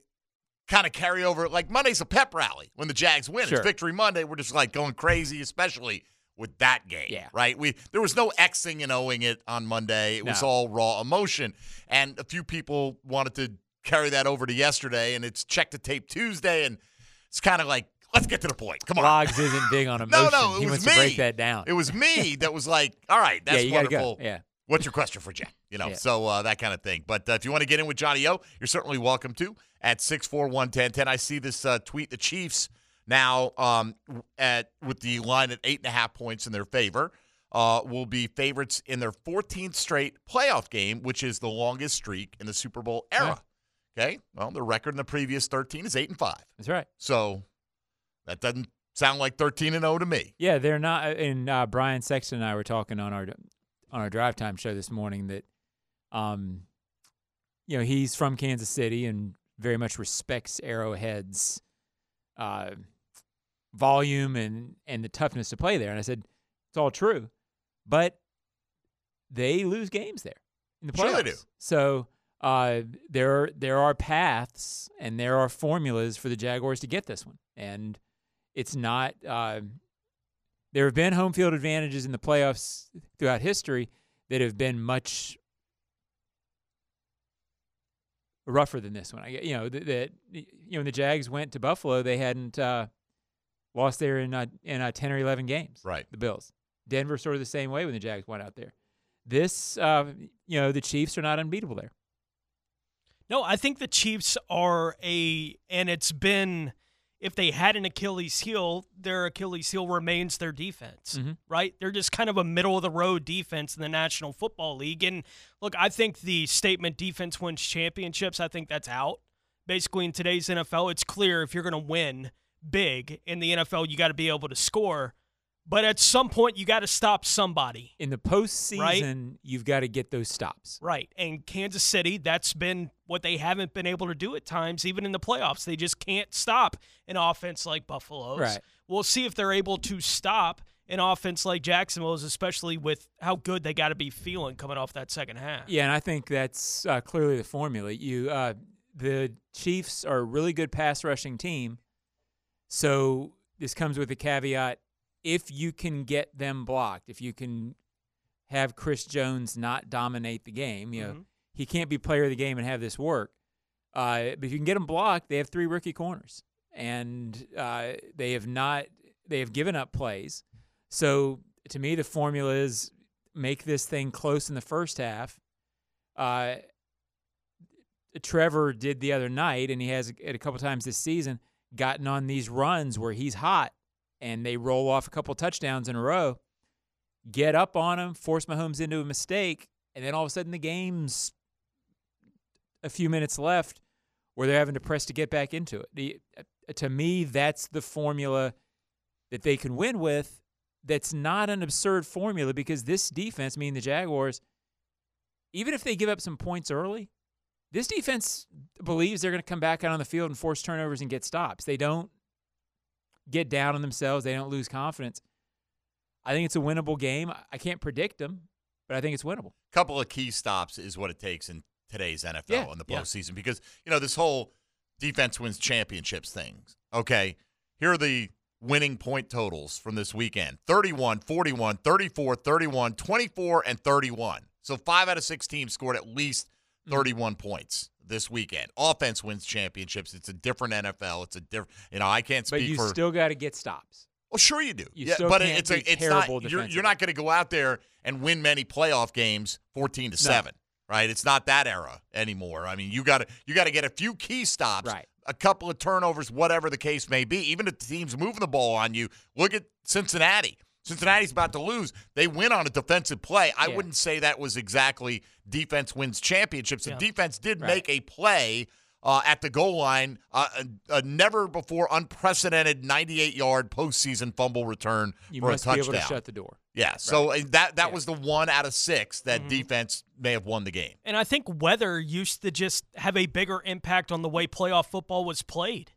G: kind of carry over. Like Monday's a pep rally when the Jags win.
O: Sure.
G: It's Victory Monday. We're just like going crazy, especially with that game.
O: Yeah.
G: Right. We there was no Xing and Oing it on Monday. It was all raw emotion, and a few people wanted to carry that over to yesterday, and it's check the tape Tuesday, and it's kind of like. Let's get to the point. Come on.
O: Logs isn't big on emotion.
G: No, no, it
O: he
G: was
O: wants
G: me.
O: to break that down.
G: It was me that was like, all right, that's
O: yeah,
G: wonderful.
O: go. Yeah.
G: What's your question for Jack? You know,
O: Yeah.
G: so uh, that kind of thing. But uh, if you want to get in with Johnny O, you're certainly welcome to at six four one ten ten. I see this uh, tweet. The Chiefs now um, at with the line at eight and a half points in their favor uh, will be favorites in their 14th straight playoff game, which is the longest streak in the Super Bowl era. Okay, well, the record in the previous 13 is eight and five.
O: That's right.
G: So that doesn't sound like 13 and 0 to me.
O: Yeah, they're not. And uh, Brian Sexton and I were talking on our on our drive time show this morning that, um, you know, he's from Kansas City and very much respects Arrowhead's uh, volume and and the toughness to play there. And I said, it's all true, but they lose games there in the playoffs.
G: Sure they do.
O: So. Uh, there there are paths and there are formulas for the Jaguars to get this one, and it's not. Uh, there have been home field advantages in the playoffs throughout history that have been much rougher than this one. I get- you know that that- you know when the Jags went to Buffalo, they hadn't uh, lost there in uh, in uh, ten or eleven games.
G: Right.
O: The Bills, Denver, sort of the same way when the Jags went out there. This, uh, you know, the Chiefs are not unbeatable there.
H: No, I think the Chiefs are a, and it's been, if they had an Achilles heel, their Achilles heel remains their defense,
O: Mhm.
H: right? They're just kind of a middle of the road defense in the National Football League. And look, I think the statement defense wins championships, I think that's out. Basically, in today's NFL, it's clear if you're going to win big in the NFL, you got to be able to score. But at some point, you got to stop somebody.
O: In the postseason, you've got to get those stops.
H: Right. And Kansas City, that's been what they haven't been able to do at times, even in the playoffs. They just can't stop an offense like Buffalo's.
O: Right.
H: We'll see if they're able to stop an offense like Jacksonville's, especially with how good they got to be feeling coming off that second half.
O: Yeah, and I think that's uh, clearly the formula. You, uh, the Chiefs are a really good pass rushing team, so this comes with a caveat: if you can get them blocked, if you can have Chris Jones not dominate the game, you know,
H: Mhm.
O: he can't be player of the game and have this work. Uh, but if you can get him blocked, they have three rookie corners, and uh, they have not. They have given up plays. So to me, the formula is make this thing close in the first half. Uh, Trevor did the other night, and he has at a couple times this season gotten on these runs where he's hot, and they roll off a couple touchdowns in a row. Get up on him, force Mahomes into a mistake, and then all of a sudden the game's a few minutes left where they're having to press to get back into it. The, uh, to me, that's the formula that they can win with. That's not an absurd formula because this defense, meaning the Jaguars, even if they give up some points early, this defense believes they're going to come back out on the field and force turnovers and get stops. They don't get down on themselves. They don't lose confidence. I think it's a winnable game. I can't predict them, but I think it's winnable.
G: A couple of key stops is what it takes in today's NFL
O: Yeah,
G: in the
O: yeah.
G: postseason because you know this whole defense wins championships things. Okay, here are the winning point totals from this weekend 31 41 34 31 24 and 31 so five out of six teams scored at least. 31 points this weekend offense wins championships it's a different nfl it's a different you know i can't speak.
O: But you
G: for
O: still got to get stops.
G: well, sure you do.
O: You
G: yeah,
O: still
G: but it's a, it's
O: terrible
G: not. You're, you're not going to go out there and win many playoff games, fourteen to
O: No.
G: seven, right? It's not that era anymore. I mean, you got to you got to get a few key stops,
O: Right.
G: a couple of turnovers, whatever the case may be. Even if the team's moving the ball on you, look at Cincinnati. Cincinnati's about to lose. They win on a defensive play. I
O: Yeah.
G: wouldn't say that was exactly defense wins championships. The
H: Yeah.
G: defense did
O: Right.
G: make a play uh, at the goal line, uh, a, a never before unprecedented 98 yard postseason fumble return
O: You
G: for
O: must
G: a
O: be
G: touchdown.
O: able to shut the door.
G: Yeah, so uh, that that
O: Yeah.
G: was the one out of six that
H: Mhm.
G: defense may have won the game.
H: And I think weather used to just have a bigger impact on the way playoff football was played.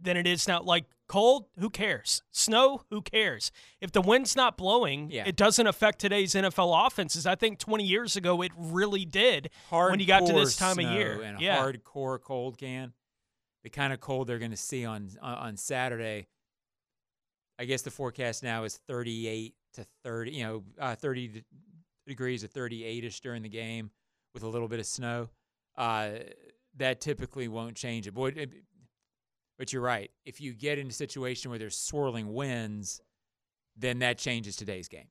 H: Than it is now. Like cold, who cares? Snow, who cares? If the wind's not blowing,
O: Yeah.
H: it doesn't affect today's NFL offenses. I think 20 years ago it really did when you got to this
O: Hardcore
H: time of year.
O: and a
H: yeah.
O: hardcore cold can. The kind of cold they're going to see on on Saturday. I guess the forecast now is 38 to 30, you know, uh, 30 degrees to 38ish during the game with a little bit of snow. Uh, that typically won't change it. But, it- but you're right. If you get in a situation where there's swirling winds, then that changes today's game.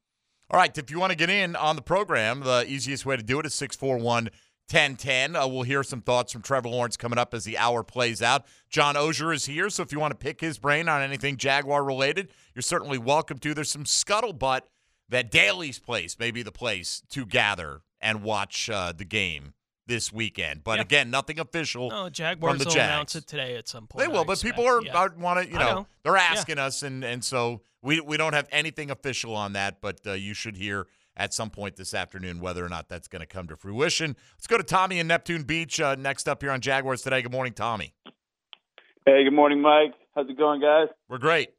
G: All right, if you want to get in on the program, the easiest way to do it is 641 1010. Uh, we'll hear some thoughts from Trevor Lawrence coming up as the hour plays out. John Oehser is here, so if you want to pick his brain on anything Jaguar related, you're certainly welcome to. There's some scuttlebutt that Daily's Place may be the place to gather and watch uh, the game this weekend. But
H: Yeah.
G: again, nothing official
H: No,
G: from
H: Jaguars
G: the
H: will
G: Jags.
H: announce it today at some point.
G: They will,
H: I
G: but
H: expect.
G: people are,
H: Yeah.
G: are want to, you know,
H: know.
G: they're
H: Yeah.
G: asking us, and and so we we don't have anything official on that, but uh, you should hear at some point this afternoon whether or not that's going to come to fruition. Let's go to Tommy in Neptune Beach uh, next up here on Jaguars today. Good morning, Tommy.
P: Hey, good morning, Mike. How's it going, guys?
G: We're great.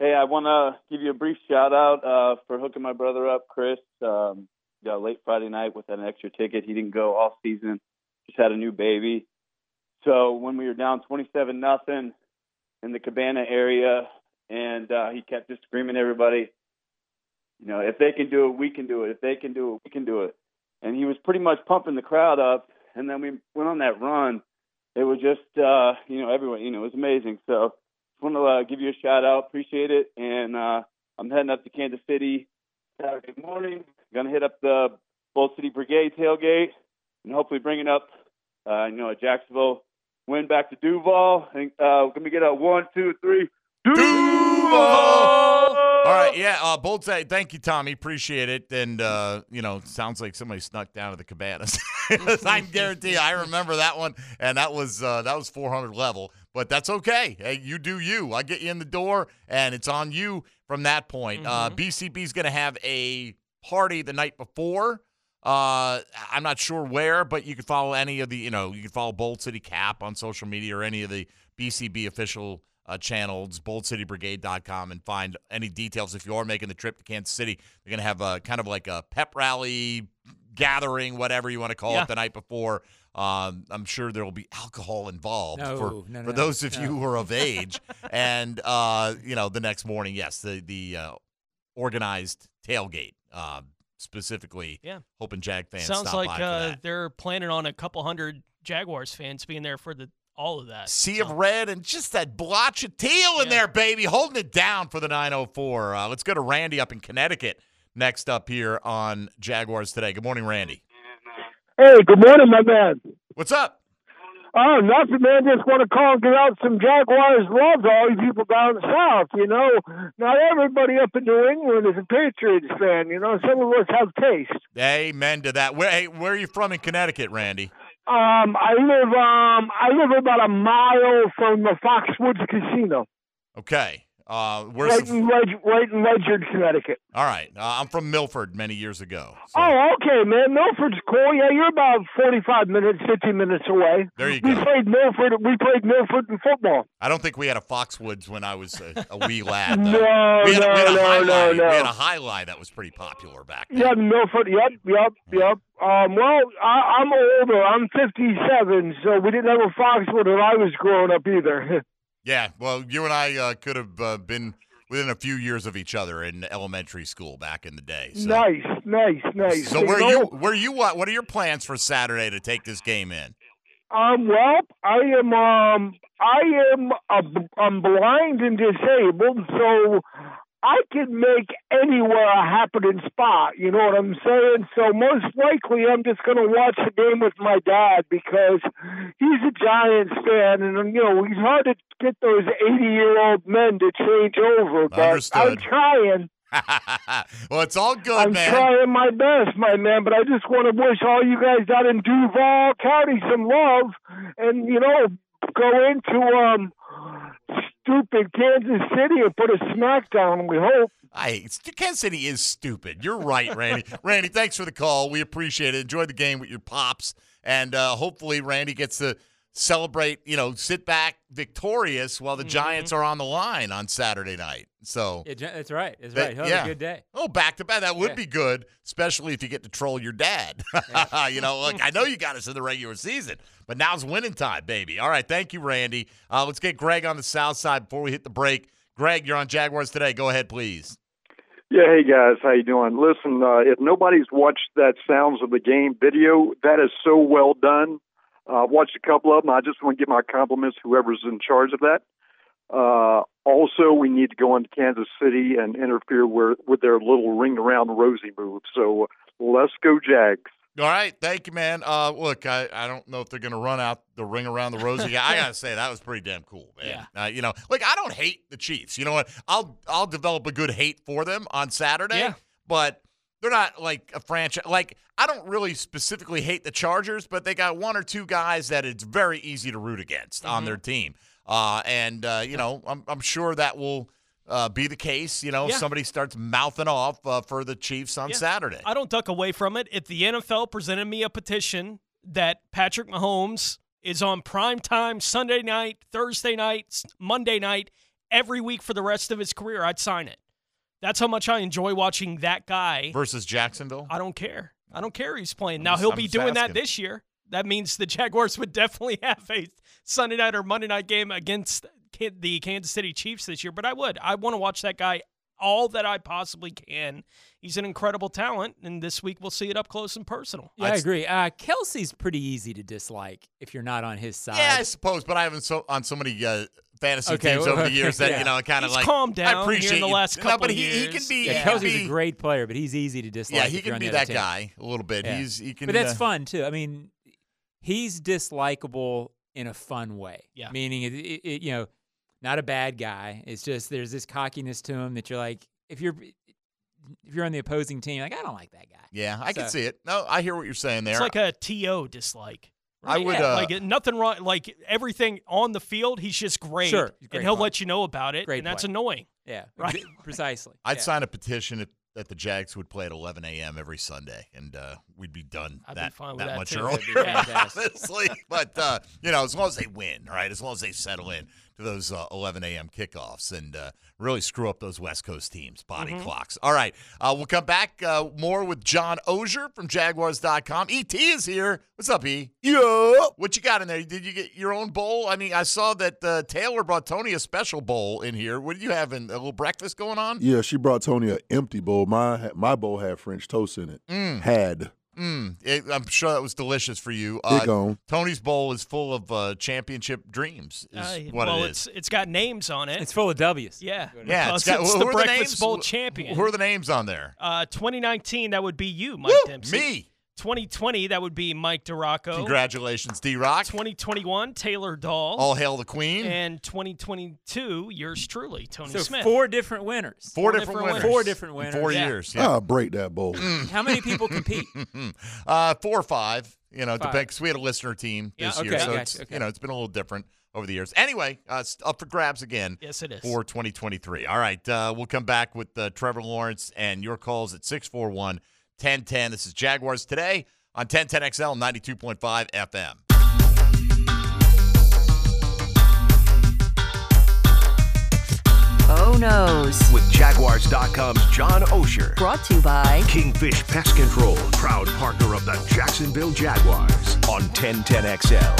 P: Hey, I want to give you a brief shout out uh, for hooking my brother up, Chris. Um, got late Friday night with an extra ticket. He didn't go all season. Just had a new baby. So when we were down twenty-seven nothing in the Cabana area, and uh, he kept just screaming, "Everybody, you know, if they can do it, we can do it. If they can do it, we can do it." And he was pretty much pumping the crowd up. And then we went on that run. It was just, uh, you know, everyone, you know, it was amazing. So just want to uh, give you a shout out. Appreciate it. And uh, I'm heading up to Kansas City Saturday morning. Going to hit up the Bold City Brigade tailgate and hopefully bring it up, uh, you know, a Jacksonville win back to Duval. And uh, going to get a one, two, three? Duval!
G: All right, yeah, uh, Bolt, say thank you, Tommy. Appreciate it. And, uh, you know, sounds like somebody snuck down to the cabanas. I guarantee you, I remember that one, and that was uh, that was 400 level. But that's okay. Hey, you do you. I get you in the door, and it's on you from that point. Uh, BCB's going to have a party the night before. Uh, I'm not sure where, but you can follow any of the, you know, you can follow Bold City Cap on social media or any of the BCB official uh, channels, boldcitybrigade.com, and find any details. If you are making the trip to Kansas City, they're going to have a kind of like a pep rally gathering, whatever you want to call
O: Yeah.
G: it, the night before. Um, I'm sure there will be alcohol involved
O: No,
G: for,
O: no, no,
G: for those of you who are of age. and, uh, you know, the next morning, yes, the, the uh, organized tailgate, uh, specifically
H: Yeah.
G: hoping Jag fans
H: Sounds
G: stop
H: like
G: by for
H: uh,
G: that.
H: they're planning on a couple hundred Jaguars fans being there for the all of that.
G: sea of red and just that blotch of teal in there, baby, holding it down for the 904. Uh, let's go to Randy up in Connecticut next up here on Jaguars today. Good morning, Randy.
Q: Hey, good morning, my man.
G: What's up?
Q: Oh, nothing, man. Just want to call and get out some Jaguars love to all you people down south. You know, not everybody up in New England is a Patriots fan. You know, some of us have taste.
G: Amen to that. Where, hey, where are you from in Connecticut, Randy?
Q: Um, I live um, I live about a mile from the Foxwoods Casino,
G: Okay. Uh, where's
Q: right
G: the,
Q: in Leg- right in Ledyard, Connecticut.
G: all right. Uh, I'm from Milford many years ago.
Q: Oh, okay, man. Milford's cool. Yeah, you're about forty-five minutes, fifty minutes away.
G: There you
Q: We
G: go.
Q: played Milford. We played Milford in football.
G: I don't think we had a Foxwoods when I was a, a wee lad.
Q: No,
G: we had, a- we had a
Q: no, no,
G: high
Q: no, no.
G: We had a high lie that was pretty popular back then.
Q: Yeah, Milford. Yep, yep, yep. Um, well, I, I'm older. I'm 57, so we didn't have a Foxwood when I was growing up either.
G: Yeah, well, you and I uh, could have uh, been within a few years of each other in elementary school back in the day. So,
Q: nice, nice, nice.
G: so where
Q: know,
G: you where you what? What are your plans for Saturday to take this game in?
Q: Um, well, I am um, I am uh, I'm blind and disabled, so I can make anywhere a happening spot. You know what I'm saying? So most likely, I'm just going to watch the game with my dad because he's a Giants fan, and you know he's hard to get those 80 year old men to change over. But I'm trying.
G: well, it's all good,
Q: I'm
G: man.
Q: trying my best, my man, but I just want to wish all you guys out in Duval County some love, and you know, go into um stupid Kansas City and put a smackdown. We hope.
G: I Kansas City is stupid. You're right, Randy. Randy, thanks for the call. We appreciate it. Enjoy the game with your pops, and uh, hopefully Randy gets to celebrate, you know, sit back victorious while the
H: Mm-hmm.
G: Giants are on the line on Saturday night. So
O: Yeah, that's right. That's
G: that-
O: right. He'll have a good day.
G: Oh, back to back. That would
O: Yeah.
G: be good, especially if you get to troll your dad. you know, look, I know you got us in the regular season, but now's winning time, baby. All right, thank you, Randy. Uh, let's get Greg on the south side before we hit the break. Greg, you're on Jaguars today. Go ahead, please.
R: Yeah, hey guys, how you doing? Listen, uh, if nobody's watched that Sounds of the Game video, that is so well done. Uh, I've watched a couple of them. I just want to give my compliments whoever's in charge of that. Uh, also, we need to go into Kansas City and interfere with, with their little ring around Rosie move. So let's go, Jags.
G: All right, thank you, man. Uh, look, I, I don't know if they're going to run out the ring around the rosy. I gotta say that was pretty damn cool, man. Uh, you know, like I don't hate the Chiefs. You know what? I'll I'll develop a good hate for them on Saturday.
H: Yeah.
G: But they're not like a franchise. Like I don't really specifically hate the Chargers, but they got one or two guys that it's very easy to root against on their team. Uh, and uh, you know, I'm I'm sure that will. Uh, be the case, you know, if
H: Yeah.
G: somebody starts mouthing off uh, for the Chiefs on
H: Yeah.
G: Saturday.
H: I don't duck away from it. If the NFL presented me a petition that Patrick Mahomes is on prime time Sunday night, Thursday night, Monday night, every week for the rest of his career, I'd sign it. That's how much I enjoy watching that guy.
G: versus Jacksonville.
H: I don't care. I don't care he's playing.
G: I'm
H: Now
G: just-
H: he'll
G: I'm
H: be
G: just
H: doing that this year. That means the Jaguars would definitely have a Sunday night or Monday night game against the Kansas City Chiefs this year. But I would. I want to watch that guy all that I possibly can. He's an incredible talent, and this week we'll see it up close and personal.
O: Yeah, I agree. Uh, Kelce's pretty easy to dislike if you're not on his side.
G: Yeah, I suppose, but I haven't so on so many uh, fantasy
O: Okay,
G: teams
O: well,
G: over the years that
O: yeah.
G: you know kind of like
H: calmed down
G: I
H: here
G: appreciate
H: in the
G: you-
H: last
G: no,
H: couple
G: but he,
H: of
G: he can
H: years.
G: be
O: Yeah,
G: he can
O: Kelce's
G: be-
O: a great player, but he's easy to dislike.
G: Yeah, he
O: if you're
G: can
O: on
G: be that
O: team.
G: guy a little bit.
O: Yeah.
G: He's he can.
O: but that's
G: uh,
O: fun too. I mean, he's dislikable in a fun way.
H: Yeah.
O: Meaning, it, it, it, you know, not a bad guy. It's just there's this cockiness to him that you're like, if you're if you're on the opposing team, like I don't like that guy.
G: Yeah, I can see it. No, I hear what you're saying there.
H: It's like a TO dislike.
G: I would, uh,
H: like nothing wrong. Like everything on the field, he's just great.
O: Sure, he's a
H: and he'll
O: player.
H: let you know about it,
O: Great
H: and that's
O: player.
H: annoying.
O: Yeah,
H: Right.
O: precisely.
G: I'd
O: Yeah.
G: sign a petition at, that the Jags would play at 11 a.m. every Sunday, and uh, we'd be done
H: I'd be
G: that,
H: fine with
G: that
H: that,
G: much
H: too.
G: earlier.
H: That'd be fantastic.
G: honestly, but uh, you know, as long as they win, right? As long as they settle in to those uh, 11 a.m. kickoffs and uh, really screw up those West Coast teams' body
H: Mhm.
G: clocks. All right, uh, we'll come back uh, more with John Oehser from Jaguars.com. Et is here. What's up, E? Yeah. What you got in there? Did you get your own bowl? I mean, I saw that uh, Taylor brought Tony a special bowl in here. What do you have in a little breakfast going on?
I: Yeah, she brought Tony an empty bowl. My my bowl had French toast in it.
G: Mm.
I: Had.
G: Mm, it, I'm sure that was delicious for you.
I: Big on.
G: Tony's bowl is full of uh, championship dreams. Is
H: Uh,
G: what
H: well,
G: it is.
H: it's it's got names on it.
O: It's full of W's.
H: Yeah,
G: yeah,
H: because
G: it's got,
H: it's
G: who
H: the Breakfast
G: names?
H: Bowl champion.
G: Who are the names on there?
H: Uh, 2019, that would be you, Mike Dempsey.
G: Me.
H: 2020, that would be Mike DeRocco.
G: Congratulations, D Rock.
H: 2021, Taylor Dahl.
G: All hail the Queen.
H: And 2022, yours truly, Tony
O: So
H: Smith.
O: four different winners.
G: Four, different, winners.
O: Four different winners.
G: In four
O: Yeah.
G: years. Yeah.
I: I'll break that bowl.
O: How many people compete?
G: uh, four or five. You know,
O: Five.
G: depends. We had a listener team
O: Yeah,
G: this year,
O: okay,
G: so it's
O: okay.
G: you know it's been a little different over the years. Anyway, uh, it's up for grabs again.
H: Yes, it is.
G: for 2023. All right, uh, we'll come back with uh, Trevor Lawrence and your calls at 641 1010. This is Jaguars today on 1010XL 92.5 FM.
N: Oh noes.
F: With Jaguars.com's John Oehser.
N: Brought to you by
F: Kingfish Pest Control, proud partner of the Jacksonville Jaguars on 1010XL.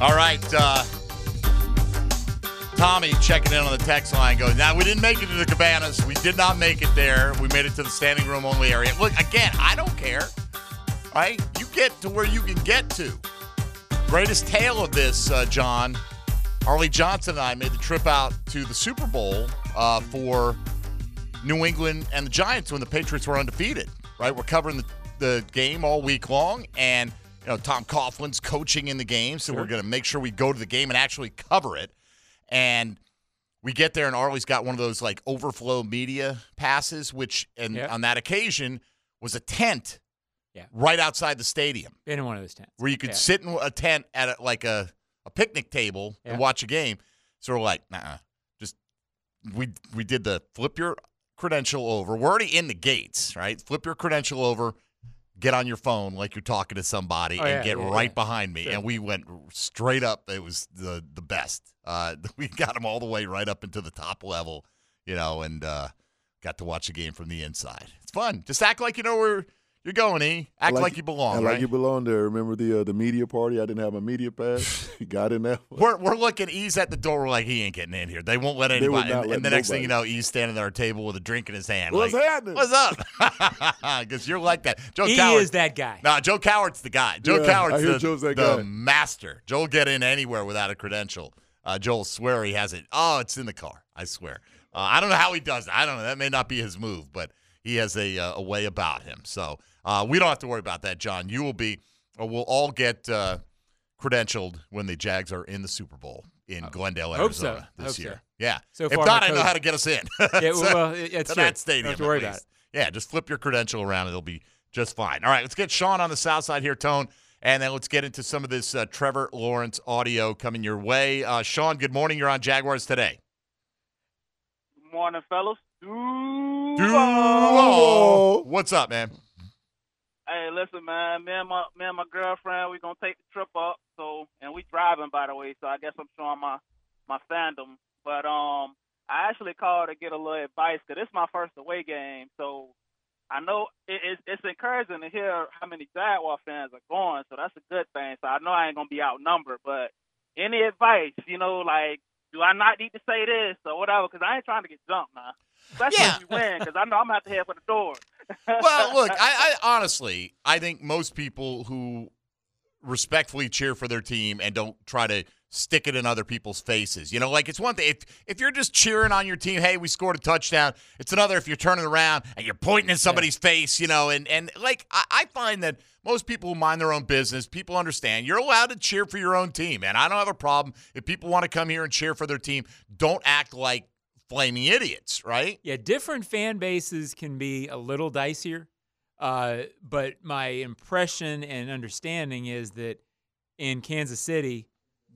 G: All right, uh, Tommy checking in on the text line goes, Now, we didn't make it to the cabanas. We did not make it there. We made it to the standing room only area. Look, again, I don't care. Right? You get to where you can get to. Greatest tale of this, uh, John. Harley Johnson and I made the trip out to the Super Bowl uh, for New England and the Giants when the Patriots were undefeated. Right, we're covering the, the game all week long, and you know Tom Coughlin's coaching in the game, so we're going to make sure we go to the game and actually cover it. And we get there, and Arlie's got one of those like overflow media passes, which and
O: Yeah.
G: on that occasion was a tent,
O: Yeah.
G: right outside the stadium
O: in one of those tents.
G: where you could
O: Yeah.
G: sit in a tent at a, like a, a picnic table
O: Yeah.
G: and watch a game. So we're like, nah, just we we did the flip your credential over. We're already in the gates, right? Flip your credential over, get on your phone like you're talking to somebody
O: Oh,
G: and
O: yeah,
G: get right behind me.
O: Sure.
G: And we went straight up. It was the the best. Uh, we got him all the way right up into the top level, you know, and uh, got to watch the game from the inside. It's fun. Just act like you know where you're going, E. Act like, you belong,
I: I
G: right?
I: like you belong there. Remember the uh, the media party? I didn't have a media pass. Got in there.
G: We're, we're looking. E's at the door. We're like, he ain't getting in here. They won't let anybody. and
I: let
G: and the next thing you know,
I: nobody.
G: E's standing at our table with a drink in his hand.
I: What's
G: like,
I: happening?
G: What's up? Because you're like that. Joe
O: He
G: Coward
O: is that guy.
G: No, Joe Coward's the guy. Joe
I: Yeah,
G: Coward's
I: I hear
G: the,
I: Joe's that
G: the
I: guy.
G: master. Joe will get in anywhere without a credential. Uh, Joe will swear he has it. Oh, it's in the car. I swear. Uh, I don't know how he does it. I don't know. That may not be his move, but he has a, uh, a way about him. So uh, we don't have to worry about that, John. You will be, or we'll all get uh, credentialed when the Jags are in the Super Bowl in Glendale,
O: hope so.
G: Arizona this
O: Hope so.
G: year. Yeah.
O: So
G: if
O: far,
G: not, I know how to get us in.
O: Yeah,
G: So-
O: well, it's
G: to
O: true.
G: that stadium.
O: Don't have to
G: at
O: worry about
G: least. Yeah, just flip your credential around. It'll be just fine. All right, let's get Sean on the south side here, Tone, and then let's get into some of this uh, Trevor Lawrence audio coming your way. Uh, Sean, good morning. You're on Jaguars today.
P: Good morning, fellas.
G: What's up, man?
P: Hey, listen, man. Me and my me and my girlfriend, we gonna take the trip up. So, and we driving, by the way. So I guess I'm showing my my fandom. But um, I actually called to get a little advice because it's my first away game. So I know it, it's it's encouraging to hear how many Jaguar fans are going. So that's a good thing. So I know I ain't gonna be outnumbered. But any advice, you know, like do I not need to say this or whatever? Because I ain't trying to get jumped now. Especially if we win, because I know I'm gonna have to head for the door.
G: Well, look, I, I honestly, I think most people who respectfully cheer for their team and don't try to stick it in other people's faces. You know, like it's one thing if if you're just cheering on your team, hey, we scored a touchdown. It's another if you're turning around and you're pointing in somebody's face, you know, and and like I, I find that most people who mind their own business, people understand you're allowed to cheer for your own team, and I don't have a problem if people want to come here and cheer for their team. Don't act like flaming idiots, right?
O: Yeah, different fan bases can be a little dicier. Uh, but my impression and understanding is that in Kansas City,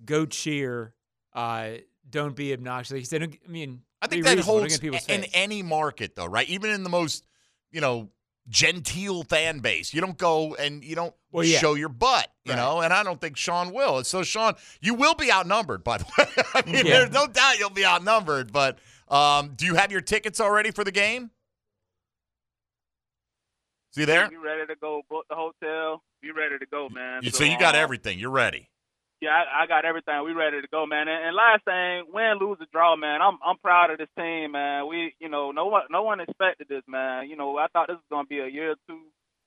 O: go cheer. Uh, don't be obnoxious. Like you said, I mean,
G: I think that holds
O: in face.
G: any market, though, right? Even in the most, you know, genteel fan base, you don't go and you don't
O: Well, yeah.
G: show your butt, you
O: Right.
G: know. And I don't think Sean will. So, Sean, you will be outnumbered, by the way. I mean,
O: Yeah.
G: there's no doubt you'll be outnumbered. But um, do you have your tickets already for the game? See he there?
P: Be ready to go. Book the hotel. Be ready to go, man.
G: You- So you got
P: um,
G: everything. You're ready.
P: Yeah, I, I got everything. We ready to go, man. And, and last thing, win, lose, or draw, man. I'm I'm proud of this team, man. We, you know, no one no one expected this, man. You know, I thought this was gonna be a year or two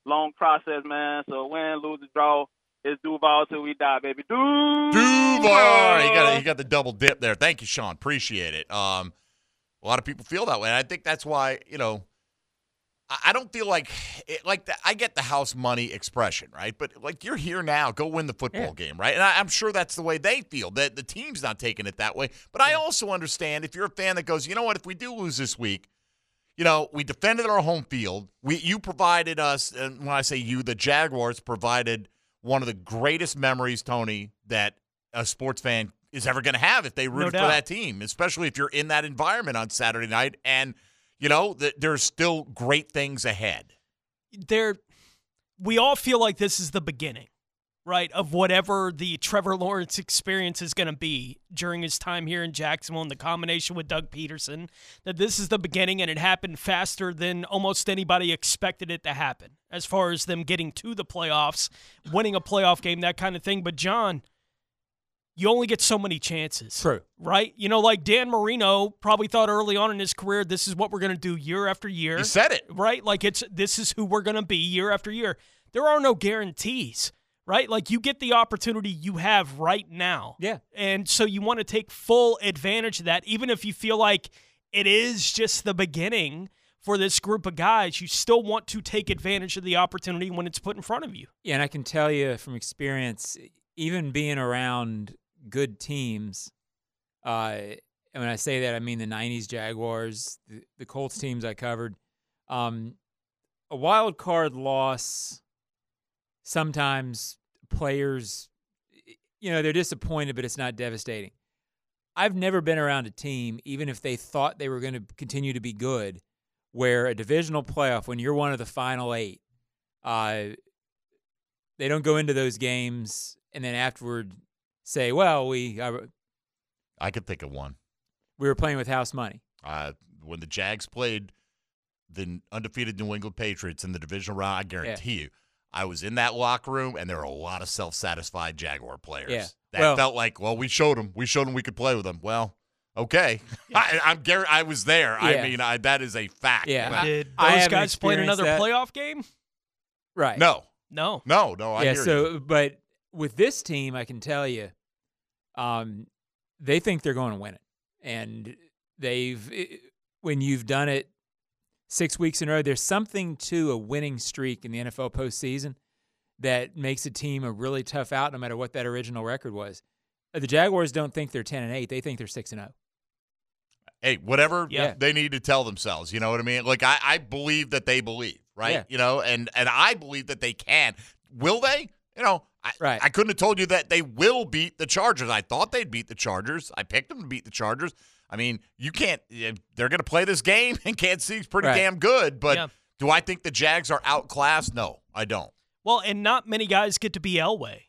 P: long process, man. So win, lose, or draw. It's Duval till we die, baby. Duval.
G: Duvar. He got he got the double dip there. Thank you, Sean. Appreciate it. Um, a lot of people feel that way, and I think that's why you know. I- don't feel like it, like the, I get the house money expression, right? But like you're here now, go win the football game, right? And I, I'm sure that's the way they feel. That the team's not taking it that way. But I also understand if you're a fan that goes, you know what? If we do lose this week, you know, we defended our home field. We you provided us, and when I say you, the Jaguars provided one of the greatest memories, Tony, that a sports fan is ever going to have if they root for that team, especially if you're in that environment on Saturday night. And you know, th- there's still great things ahead.
H: there we all feel like this is the beginning right of whatever the trevor lawrence experience is going to be during his time here in jacksonville and the combination with doug pederson that this is the beginning and it happened faster than almost anybody expected it to happen as far as them getting to the playoffs winning a playoff game that kind of thing but john you only get so many chances.
O: True.
H: Right? You know, like Dan Marino probably thought early on in his career, this is what we're going to do year after year.
G: He said it.
H: Right? Like it's this is who we're going to be year after year. There are no guarantees, right? Like you get the opportunity you have right now.
O: Yeah.
H: And so you want to take full advantage of that, even if you feel like it is just the beginning for this group of guys. You still want to take advantage of the opportunity when it's put in front of you.
O: Yeah, and I can tell you from experience, even being around good teams, uh, and when I say that, I mean the '90s Jaguars, the, the Colts teams I covered. Um, a wild card loss, sometimes players, you know, they're disappointed, but it's not devastating. I've never been around a team, even if they thought they were going to continue to be good, where a divisional playoff, when you're one of the final eight, uh, they don't go into those games and then afterward say, "Well, we uh,
G: I could think of one.
O: we were playing with house money."
G: Uh, when the Jags played the undefeated New England Patriots in the divisional round, I guarantee you, I was in that locker room, and there were a lot of self-satisfied Jaguar players
O: Yeah.
G: that
O: Well-
G: felt like, well, we showed them, we showed them we could play with them. Well, okay, I, I'm gar- I was there.
O: Yeah.
G: I mean, I, that is a fact.
O: Yeah.
G: But-
H: Did
O: I
H: those
O: haven't
H: guys play another
O: that.
H: playoff game?
O: Right.
G: no,
H: No.
G: no, no. I
O: yeah.
G: hear
O: So,
G: you.
O: but with this team, I can tell you, um, they think they're going to win it, and they've i- when you've done it six weeks in a row, there's something to a winning streak in the NFL postseason that makes a team a really tough out, no matter what that original record was. Uh, The Jaguars don't think they're ten and eight; they think they're six and oh. zero.
G: hey, whatever
O: Yeah.
G: they need to tell themselves. You know what I mean? Like I, I believe that they believe, right?
O: Yeah.
G: You know, and and I believe that they can. Will they? You know, I,
O: Right.
G: I couldn't have told you that they will beat the Chargers. I thought they'd beat the Chargers. I picked them to beat the Chargers. I mean, you can't. eh, They're going to play this game, and Kansas City's pretty
O: Right.
G: damn good. But
H: Yeah.
G: do I think the Jags are outclassed? No, I don't.
H: Well, and not many guys get to be Elway,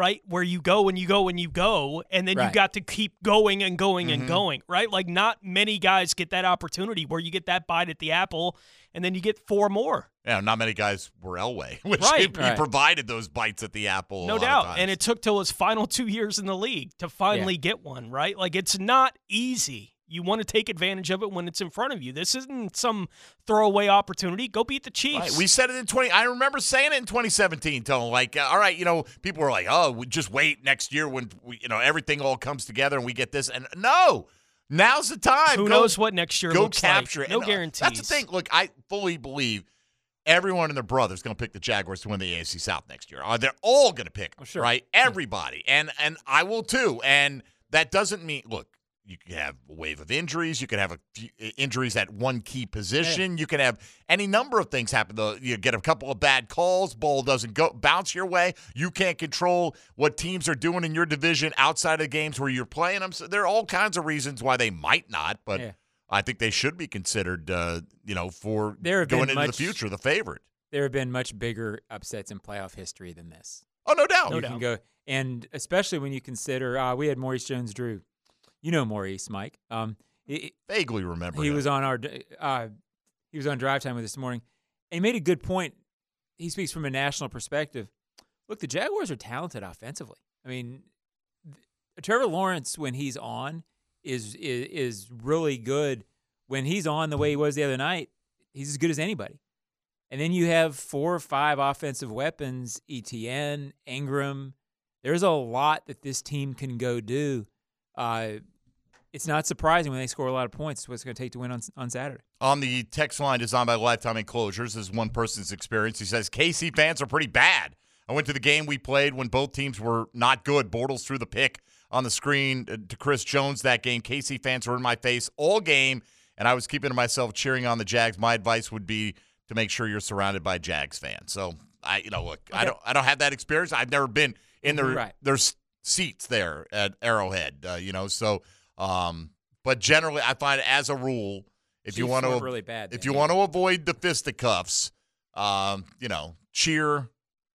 H: right? Where you go and you go and you go, and then you
O: Right.
H: got to keep going and going
G: Mhm.
H: and going, right? Like not many guys get that opportunity where you get that bite at the apple, and then you get four more.
G: Yeah, not many guys were Elway, which
H: Right.
G: he, he
O: Right.
G: provided those bites at the apple.
H: No doubt. And it took till his final two years in the league to finally get one, right? Like it's not easy. You want to take advantage of it when it's in front of you. This isn't some throwaway opportunity. Go beat the Chiefs.
G: Right. We said it in 20. I remember saying it in 2017, Tone. Like, uh, all right, you know, people were like, oh, we just wait next year when, we, you know, everything all comes together and we get this. And no, now's the time.
H: Who
G: Go-
H: knows what next year
G: Go
H: looks like.
G: capture it.
H: No
G: And, uh,
H: guarantees.
G: That's the thing. Look, I fully believe everyone and their brother's going to pick the Jaguars to win the AFC South next year. Uh, they're all going to pick 'em,
O: sure.
G: right? Everybody. And and I will too. And that doesn't mean, look, you can have a wave of injuries. You can have a few injuries at one key position. You can have any number of things happen. Though you get a couple of bad calls, ball doesn't go bounce your way. You can't control what teams are doing in your division outside of the games where you're playing them. So there are all kinds of reasons why they might not, but
O: Yeah.
G: I think they should be considered, uh, you know, for
O: There have
G: going
O: been
G: into
O: much-
G: the future, the favorite.
O: There have been much bigger upsets in playoff history than this.
G: Oh, no doubt.
O: you can go, and especially when you consider uh, we had Maurice Jones-Drew. You know Maurice, Mike. Um, he,
G: Vaguely remember.
O: he
G: him.
O: was on our uh, he was on drive time with us this morning, and he made a good point. He speaks from a national perspective. Look, the Jaguars are talented offensively. I mean, Trevor Lawrence when he's on is, is is really good. When he's on the way he was the other night, he's as good as anybody. And then you have four or five offensive weapons: ETN, Ingram. There's a lot that this team can go do. Uh, it's not surprising when they score a lot of points. What it's going to take to win on on Saturday.
G: On the text line designed by Lifetime Enclosures is one person's experience. He says KC fans are pretty bad. I went to the game we played when both teams were not good. Bortles threw the pick on the screen uh, to Chris Jones that game. KC fans were in my face all game, and I was keeping to myself cheering on the Jags. My advice would be to make sure you're surrounded by Jags fans. So I, you know, look, I don't, I don't have that experience. I've never been in their
O: Right.
G: their seats there at Arrowhead. Uh, you know, so um, but generally, I find as a rule, if you want to
O: really bad
G: if you want to avoid the fisticuffs, um, you know, cheer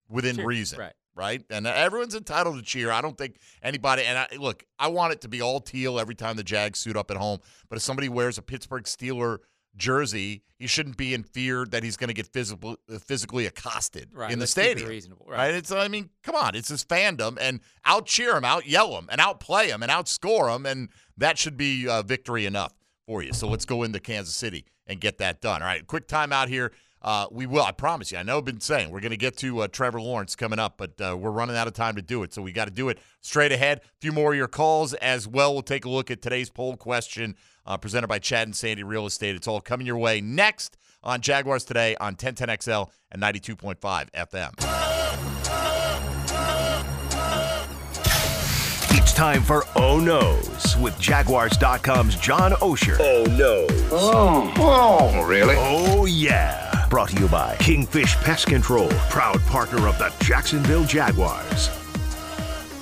G: within
O: Cheer,
G: reason,
O: right.
G: Right, and everyone's entitled to cheer. I don't think anybody. And I, look, I want it to be all teal every time the Jags suit up at home. But if somebody wears a Pittsburgh Steeler jersey, he shouldn't be in fear that he's going to get physical, physically accosted
O: Right,
G: in the stadium.
O: reasonable,
G: right?
O: right.
G: It's I mean, come on, it's his fandom, and out cheer him, out yell him, and outplay him, and outscore him, and that should be uh, victory enough for you. So let's go into Kansas City and get that done. All right, quick timeout here. Uh, we will, I promise you. I know I've been saying we're going to get to uh, Trevor Lawrence coming up, but uh, we're running out of time to do it. So we got to do it straight ahead. A few more of your calls as well. We'll take a look at today's poll question uh, presented by Chad and Sandy Real Estate. It's all coming your way next on Jaguars Today on 1010XL and 92.5 FM.
F: It's time for Oh No's with Jaguars.com's John Oehser. Oh no. Oh. Oh, really? Oh yeah. Brought to you by Kingfish Pest Control, proud partner of the Jacksonville Jaguars.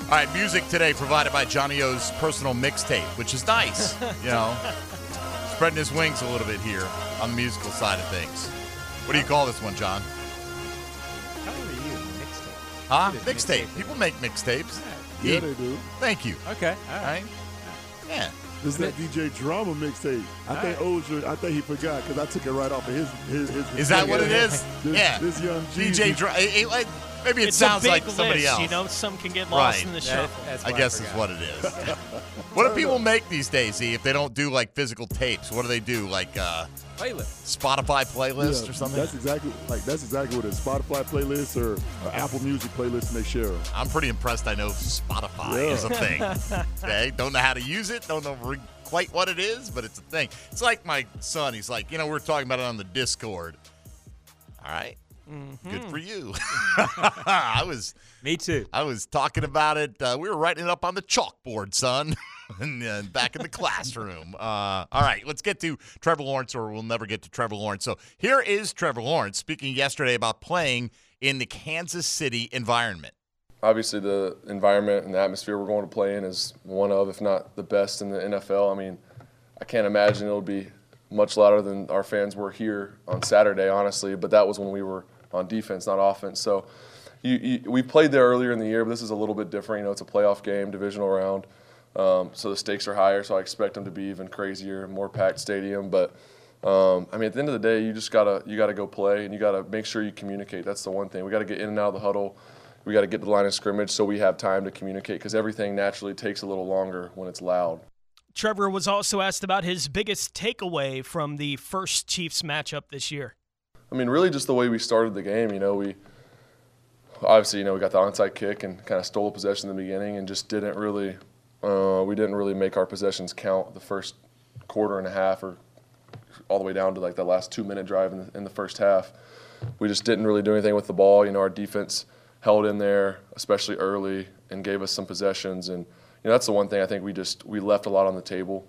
G: All right, music today provided by Johnny O's personal mixtape, which is nice. you know, spreading his wings a little bit here on the musical side of things. What do you call this one, John?
O: How old are you? Mixtape.
G: Huh?
O: It is
G: Mixtape. People make mixtapes.
I: Yeah,
G: Eat.
I: they do.
G: Thank you.
O: Okay.
G: All right. Yeah.
I: This is that DJ Drama mixtape. I think Oehser, I think he forgot because I took it right off of his. his, his
G: Is that what it is?
I: This,
G: yeah.
I: This young
G: DJ
I: Jeezy-
G: Dr- it- it- Maybe it
H: It's a
G: sounds
H: big
G: like somebody
H: list,
G: else.
H: You know, some can get lost
G: Right.
H: in the
G: That-
H: shuffle.
G: I guess is what it is. what do people make these days? E, if they don't do like physical tapes, what do they do? Like uh,
O: playlist,
G: Spotify playlist
I: Yeah,
G: or something?
I: That's exactly like that's exactly what it is. Spotify playlist or, or Apple Music playlist, and they share 'em.
G: I'm pretty impressed. I know Spotify
I: Yeah.
G: is a thing. okay, don't know how to use it. Don't know re- quite what it is, but it's a thing. It's like my son. He's like, you know, we're talking about it on the Discord. All right. Good for you. I was.
O: Me too.
G: I was talking about it. Uh, we were writing it up on the chalkboard, son, and uh, back in the classroom. Uh, all right, let's get to Trevor Lawrence, or we'll never get to Trevor Lawrence. So here is Trevor Lawrence speaking yesterday about playing in the Kansas City environment.
S: obviously the environment and the atmosphere we're going to play in is one of, if not the best in the NFL. I mean, I can't imagine it'll be much louder than our fans were here on Saturday, honestly. But that was when we were on defense, not offense. So you, you, we played there earlier in the year, but this is a little bit different. You know, it's a playoff game, divisional round, um, so the stakes are higher. So I expect them to be even crazier, more packed stadium. But um, I mean, at the end of the day, you just gotta you gotta go play, and you gotta make sure you communicate. That's the one thing. We gotta get in and out of the huddle. We got to get to the line of scrimmage so we have time to communicate because everything naturally takes a little longer when it's loud.
H: Trevor was also asked about his biggest takeaway from the first Chiefs matchup this year.
S: I mean, really, just the way we started the game. You know, we obviously, you know, we got the onside kick and kind of stole a possession in the beginning, and just didn't really, uh, we didn't really make our possessions count the first quarter and a half, or all the way down to like that last two minute drive in the, in the first half. We just didn't really do anything with the ball. You know, our defense held in there, especially early, and gave us some possessions. And you know, that's the one thing I think we just we left a lot on the table.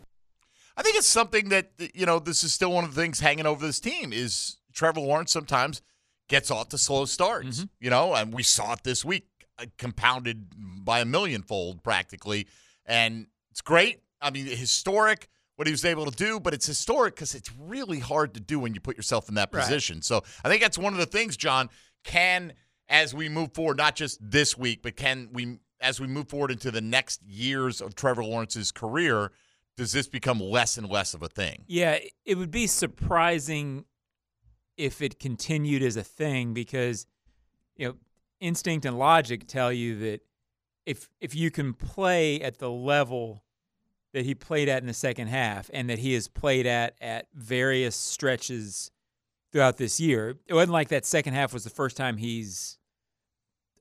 G: I think it's something that you know. This is still one of the things hanging over this team is Trevor Lawrence sometimes gets off to slow starts. You know, and we saw it this week, uh, compounded by a millionfold practically, and it's great. I mean, historic what he was able to do, but it's historic because it's really hard to do when you put yourself in that
O: Right.
G: position. So I think that's one of the things, John, can as we move forward, not just this week, but can we as we move forward into the next years of Trevor Lawrence's career, does this become less and less of a thing?
O: Yeah, it would be surprising if it continued as a thing because you know instinct and logic tell you that if if you can play at the level that he played at in the second half and that he has played at at various stretches throughout this year it wasn't like that second half was the first time he's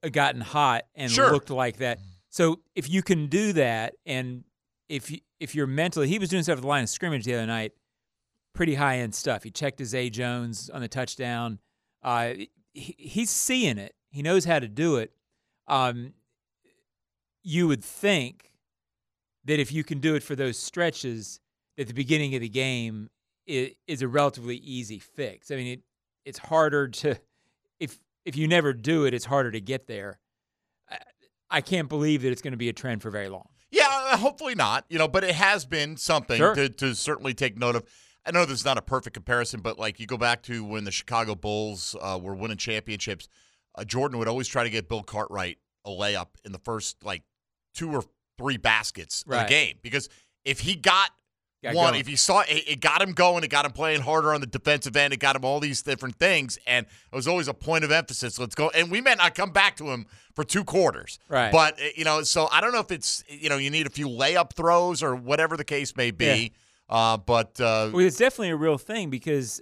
O: uh, gotten hot and
G: Sure.
O: looked like that so if you can do that and if you, if you're mentally he was doing stuff at the line of scrimmage the other night pretty high end stuff. He checked his A Jones on the touchdown. Uh, he, he's seeing it. He knows how to do it. Um, you would think that if you can do it for those stretches, at the beginning of the game it is a relatively easy fix. I mean, it, it's harder to if if you never do it, it's harder to get there. I, I can't believe that it's going to be a trend for very long.
G: Yeah, hopefully not. You know, but it has been something
O: Sure.
G: to, to certainly take note of. I know this is not a perfect comparison, but like you go back to when the Chicago Bulls uh, were winning championships, uh, Jordan would always try to get Bill Cartwright a layup in the first like two or three baskets of the game because if he got
O: Got
G: one,
O: going.
G: if he saw it, it got him going, it got him playing harder on the defensive end, it got him all these different things, and it was always a point of emphasis. Let's go, and we may not come back to him for two quarters,
O: Right.
G: But uh, you know, so I don't know if it's you know you need a few layup throws or whatever the case may be, uh, but uh,
O: Well, it's definitely a real thing because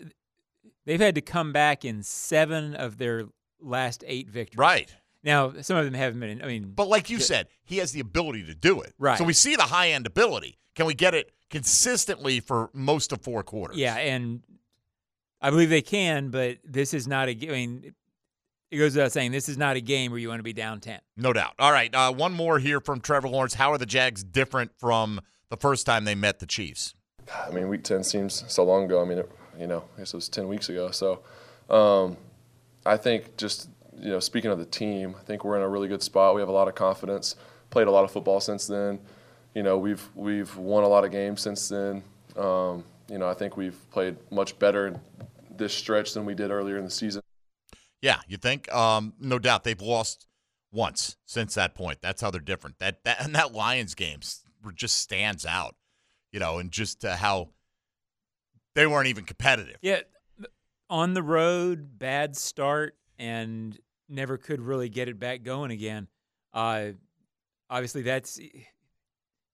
O: they've had to come back in seven of their last eight victories.
G: Right.
O: Now, some of them haven't been. I mean,
G: But like you
O: the-
G: said, he has the ability to do it.
O: Right.
G: So we see the high end ability. Can we get it consistently for most of four quarters?
O: yeah, and I believe they can, but this is not a. I mean, it goes without saying, this is not a game where you want to be down ten.
G: No doubt. All right. Uh, one more here from Trevor Lawrence. How are the Jags different from the first time they met the Chiefs?
S: I mean, week 10 seems so long ago. I mean, it, you know, I guess it was 10 weeks ago. So um, I think just, you know, speaking of the team, I think we're in a really good spot. We have a lot of confidence, played a lot of football since then. You know, we've, we've won a lot of games since then. Um, you know, I think we've played much better this stretch than we did earlier in the season.
G: Yeah, you think? Um, no doubt. They've lost once since that point. That's how they're different. That that and that Lions game just stands out, you know, and just uh, how they weren't even competitive.
O: Yeah, on the road, bad start, and never could really get it back going again. Uh, obviously, that's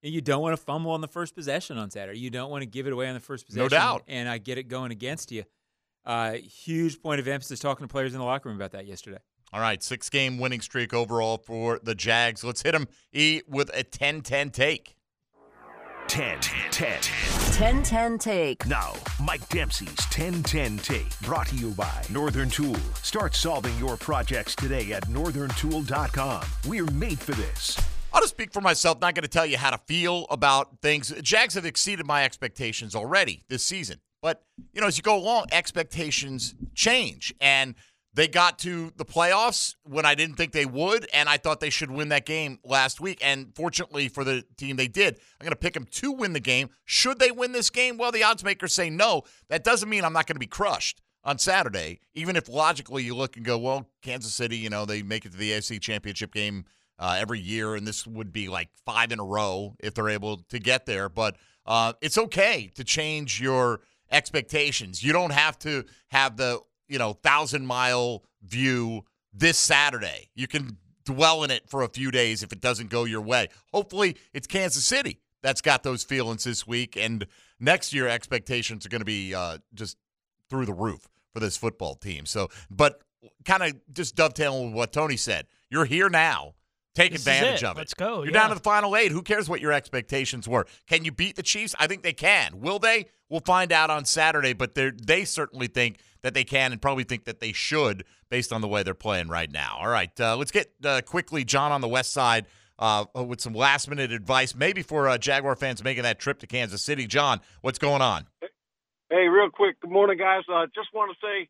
O: you don't want to fumble on the first possession on Saturday. You don't want to give it away on the first possession.
G: No doubt.
O: And I get it going against you. Uh, huge point of emphasis talking to players in the locker room about that yesterday.
G: All right, six game winning streak overall for the Jags. Let's hit them E with a 10 10 take.
F: 10 10.
N: 10 10 take.
F: Now, Mike Dempsey's 10 10 take. Brought to you by Northern Tool. Start solving your projects today at northerntool.com. We're made for this.
G: I'll just speak for myself, not going to tell you how to feel about things. Jags have exceeded my expectations already this season. But, you know, as you go along, expectations change. And they got to the playoffs when I didn't think they would, and I thought they should win that game last week. And fortunately for the team, they did. I'm going to pick them to win the game. Should they win this game? Well, the odds makers say no. That doesn't mean I'm not going to be crushed on Saturday, even if logically you look and go, well, Kansas City, you know, they make it to the AFC Championship game uh, every year, and this would be like five in a row if they're able to get there. But uh, it's okay to change your expectations. You don't have to have the you know thousand mile view this Saturday. You can dwell in it for a few days if it doesn't go your way. Hopefully, it's Kansas City that's got those feelings this week, and next year expectations are going to be uh, just through the roof for this football team. So, but kind of just dovetailing with what Tony said, you're here now. Take
H: This
G: advantage
H: it.
G: of it.
H: Let's go,
G: You're
H: yeah.
G: down to the final eight. Who cares what your expectations were? Can you beat the Chiefs? I think they can. Will they? We'll find out on Saturday. But they they certainly think that they can, and probably think that they should, based on the way they're playing right now. All right, uh, let's get uh, quickly John on the West Side uh, with some last minute advice, maybe for uh, Jaguar fans making that trip to Kansas City. John, what's going on?
T: Hey, real quick. Good morning, guys. Uh, just want to say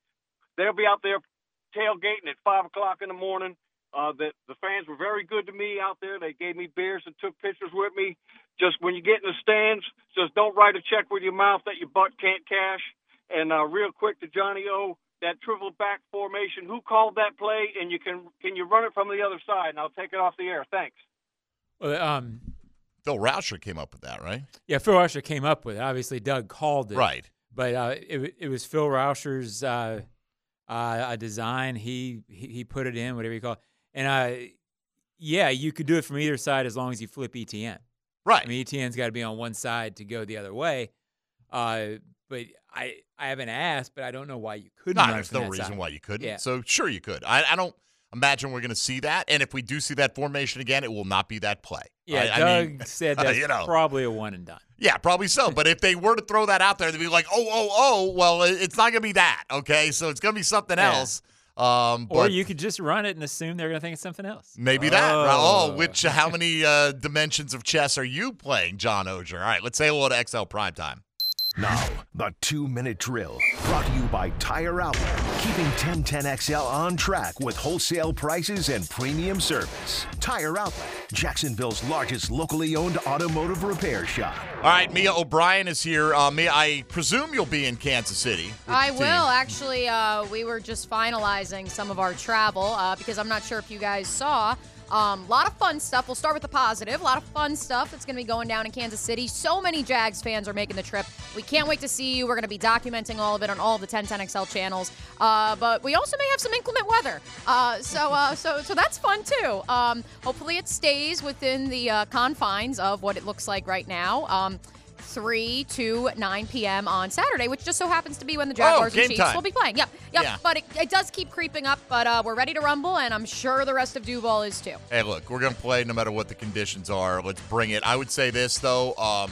T: they'll be out there tailgating at five o'clock in the morning. Uh, that the fans were very good to me out there. They gave me beers and took pictures with me. Just when you get in the stands, just don't write a check with your mouth that your butt can't cash. And uh, real quick to Johnny O, that triple back formation. Who called that play? And you can can you run it from the other side? And I'll take it off the air. Thanks.
O: Well, um,
G: Phil Rauscher came up with that, right?
O: Yeah, Phil Rauscher came up with it. Obviously, Doug called it.
G: Right.
O: But uh, it, it was Phil Rauscher's uh, uh, a design. He, he he put it in, whatever you call it. And uh, yeah, you could do it from either side as long as you flip ETN.
G: Right.
O: I mean, ETN's got to be on one side to go the other way. Uh, but I I haven't asked, but I don't know why you couldn't.
G: No, there's no reason
O: side.
G: why you couldn't.
O: Yeah.
G: So sure you could. I, I don't imagine we're going to see that. And if we do see that formation again, it will not be that play.
O: Yeah,
G: I, I
O: Doug
G: mean,
O: said that's
G: you know,
O: probably a one and done.
G: yeah, probably so. But if they were to throw that out there, they'd be like, oh, oh, oh. Well, it's not going to be that. Okay, so it's going to be something
O: Yeah.
G: else. Um,
O: Or you could just run it and assume they're going to think it's something else.
G: maybe that. right? Oh,
O: Oh.
G: which how many uh, dimensions of chess are you playing, John Oehser? All right, let's say hello to XL Primetime.
F: Now, the two minute drill brought to you by Tire Outlet, keeping 1010XL on track with wholesale prices and premium service. Tire Outlet, Jacksonville's largest locally owned automotive repair shop.
G: All right, Mia O'Brien is here. Uh, Mia, I presume you'll be in Kansas City.
U: I will. Actually, uh, we were just finalizing some of our travel uh, because I'm not sure if you guys saw. A um, lot of fun stuff. We'll start with the positive. A lot of fun stuff that's going to be going down in Kansas City. So many Jags fans are making the trip. We can't wait to see you. We're going to be documenting all of it on all of the 1010XL channels. Uh, but we also may have some inclement weather. Uh, so, uh, so, so that's fun too. Um, hopefully, it stays within the uh, confines of what it looks like right now. Um, 3 to 9 p.m. on Saturday, which just so happens to be when the Jaguars
G: Oh,
U: and Chiefs
G: time.
U: will be playing. Yep, yep.
G: Yeah.
U: But it, it does keep creeping up, but uh, we're ready to rumble, and I'm sure the rest of Duval is too.
G: Hey, look, we're going to play no matter what the conditions are. Let's bring it. I would say this, though. Um,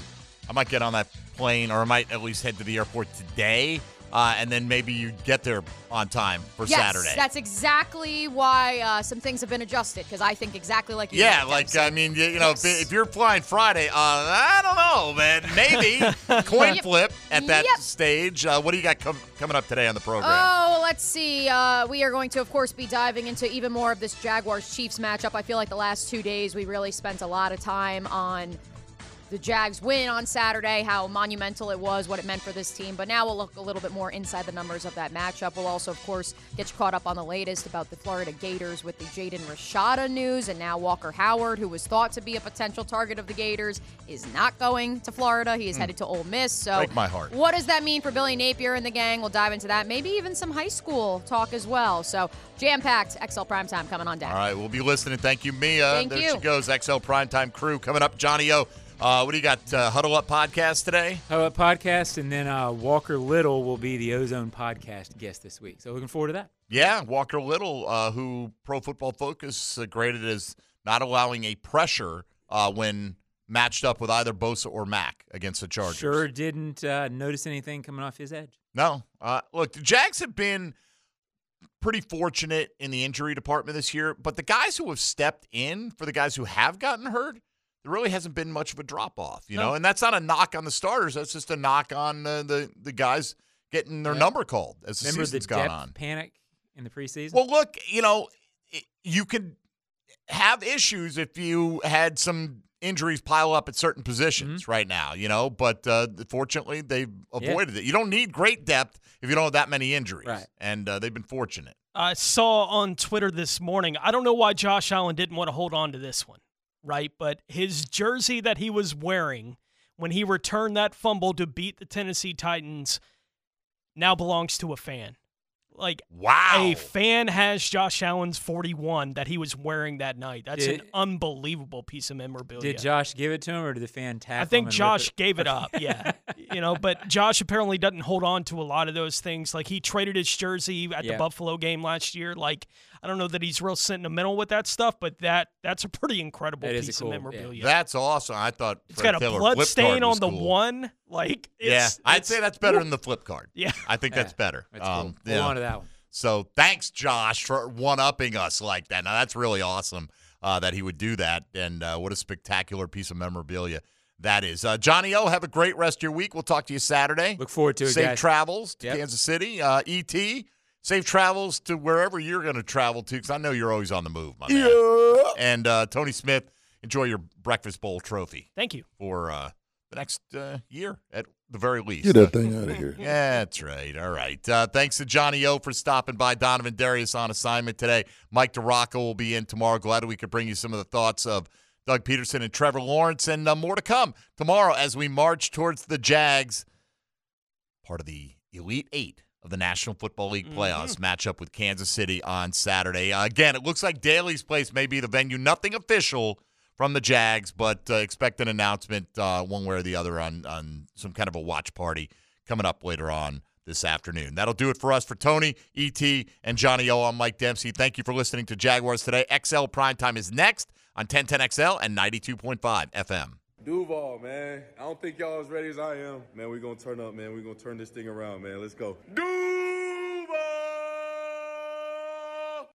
G: I might get on that plane, or I might at least head to the airport today, uh, and then maybe you get there on time for
U: yes,
G: Saturday.
U: that's exactly why uh, some things have been adjusted, because I think exactly like you.
G: yeah, like, I mean, you, you know, if, if you're flying Friday, uh, I don't know, man. Maybe coin
U: Yep.
G: flip at that
U: Yep.
G: stage. Uh, what do you got com- coming up today on the program?
U: Oh, let's see. Uh, we are going to, of course, be diving into even more of this Jaguars Chiefs matchup. I feel like the last two days we really spent a lot of time on the Jags win on Saturday, how monumental it was, what it meant for this team. But now we'll look a little bit more inside the numbers of that matchup. We'll also, of course, get you caught up on the latest about the Florida Gators with the Jaden Rashada news. And now Walker Howard, who was thought to be a potential target of the Gators, is not going to Florida. He is
G: Hmm.
U: headed to Ole Miss. So,
G: Break my heart.
U: what does that mean for Billy Napier and the gang? We'll dive into that. Maybe even some high school talk as well. So, jam packed XL Primetime coming on down.
G: All right, we'll be listening. Thank you, Mia.
U: Thank
G: there
U: you.
G: she goes, XL Primetime Crew coming up. Johnny O, uh, what do you got? Uh, Huddle Up podcast today?
O: Huddle Up podcast, and then uh, Walker Little will be the Ozone podcast guest this week. So looking forward to that.
G: Yeah, Walker Little, uh, who Pro Football Focus uh, graded as not allowing a pressure uh, when matched up with either Bosa or Mack against the Chargers.
O: Sure didn't uh, notice anything coming off his edge.
G: No. Uh, look, the Jags have been pretty fortunate in the injury department this year, but the guys who have stepped in for the guys who have gotten hurt, there really hasn't been much of a drop off, you
O: No.
G: know. And that's not a knock on the starters. That's just a knock on uh, the the guys getting their
O: Yeah.
G: number called as the
O: Remember the
G: season's gone on.
O: panic in the preseason?
G: Well, look, you know, i- you could have issues if you had some injuries pile up at certain positions
O: Mm-hmm.
G: right now, you know, but uh, fortunately they've avoided it. You don't need great depth if you don't have that many injuries.
O: Right.
G: And uh, they've been fortunate.
H: I saw on Twitter this morning. I don't know why Josh Allen didn't want to hold on to this one, right? But his jersey that he was wearing when he returned that fumble to beat the Tennessee Titans now belongs to a fan. Like
G: wow,
H: a fan has Josh Allen's 41 that he was wearing that night. That's
O: Did-
H: an unbelievable piece of memorabilia.
O: Did Josh give it to him, or did the fan tap?
H: I think Josh
O: it?
H: gave it up. Yeah, you know, but Josh apparently doesn't hold on to a lot of those things. Like he traded his jersey at
O: Yeah.
H: the Buffalo game last year. Like I don't know that he's real sentimental with that stuff, but that that's a pretty incredible
O: That is a
H: piece
O: cool-
H: of
O: yeah.
H: memorabilia.
G: That's awesome. I thought
H: it's
G: Fred
H: got a
G: Taylor
H: blood stain on the
G: cool.
H: one. Like
G: yeah, I'd
H: it's-
G: say that's better
H: woo.
G: than the flip card.
H: Yeah.
G: I think that's better.
O: that's cool.
G: Um,
O: Hold
G: yeah.
O: on to that one.
G: So thanks, Josh, for one upping us like that. Now that's really awesome uh, that he would do that, and uh, what a spectacular piece of memorabilia that is. Uh, Johnny O, have a great rest of your week. We'll talk to you Saturday.
O: Look forward to it,
G: Safe
O: guys.
G: travels to
O: Yep.
G: Kansas City. Uh, Et, safe travels to wherever you're going to travel to, because I know you're always on the move, my man. And uh, Tony Smith, enjoy your breakfast bowl trophy.
H: Thank you.
G: for uh, the next uh, year at the very least.
I: Get that
G: Uh,
I: thing outta here.
G: Yeah, that's right. All right. Uh, thanks to Johnny O for stopping by. Donovin Darius on assignment today. Mike DeRocco will be in tomorrow. Glad we could bring you some of the thoughts of Doug Pederson and Trevor Lawrence, and uh, more to come tomorrow as we march towards the Jags, part of the Elite Eight of the National Football League playoffs, matchup with Kansas City on Saturday. Uh, again, it looks like Daily's Place may be the venue. Nothing official from the Jags, but uh, expect an announcement uh, one way or the other on on some kind of a watch party coming up later on this afternoon. That'll do it for us. For Tony, ET, and Johnny O, I'm Mike Dempsey. Thank you for listening to Jaguars Today. XL Primetime is next on 1010XL and 92.5 FM.
V: Duval, man. I don't think y'all as ready as I am. Man, we gonna turn up, man. we gonna turn this thing around, man. Let's go. Duval!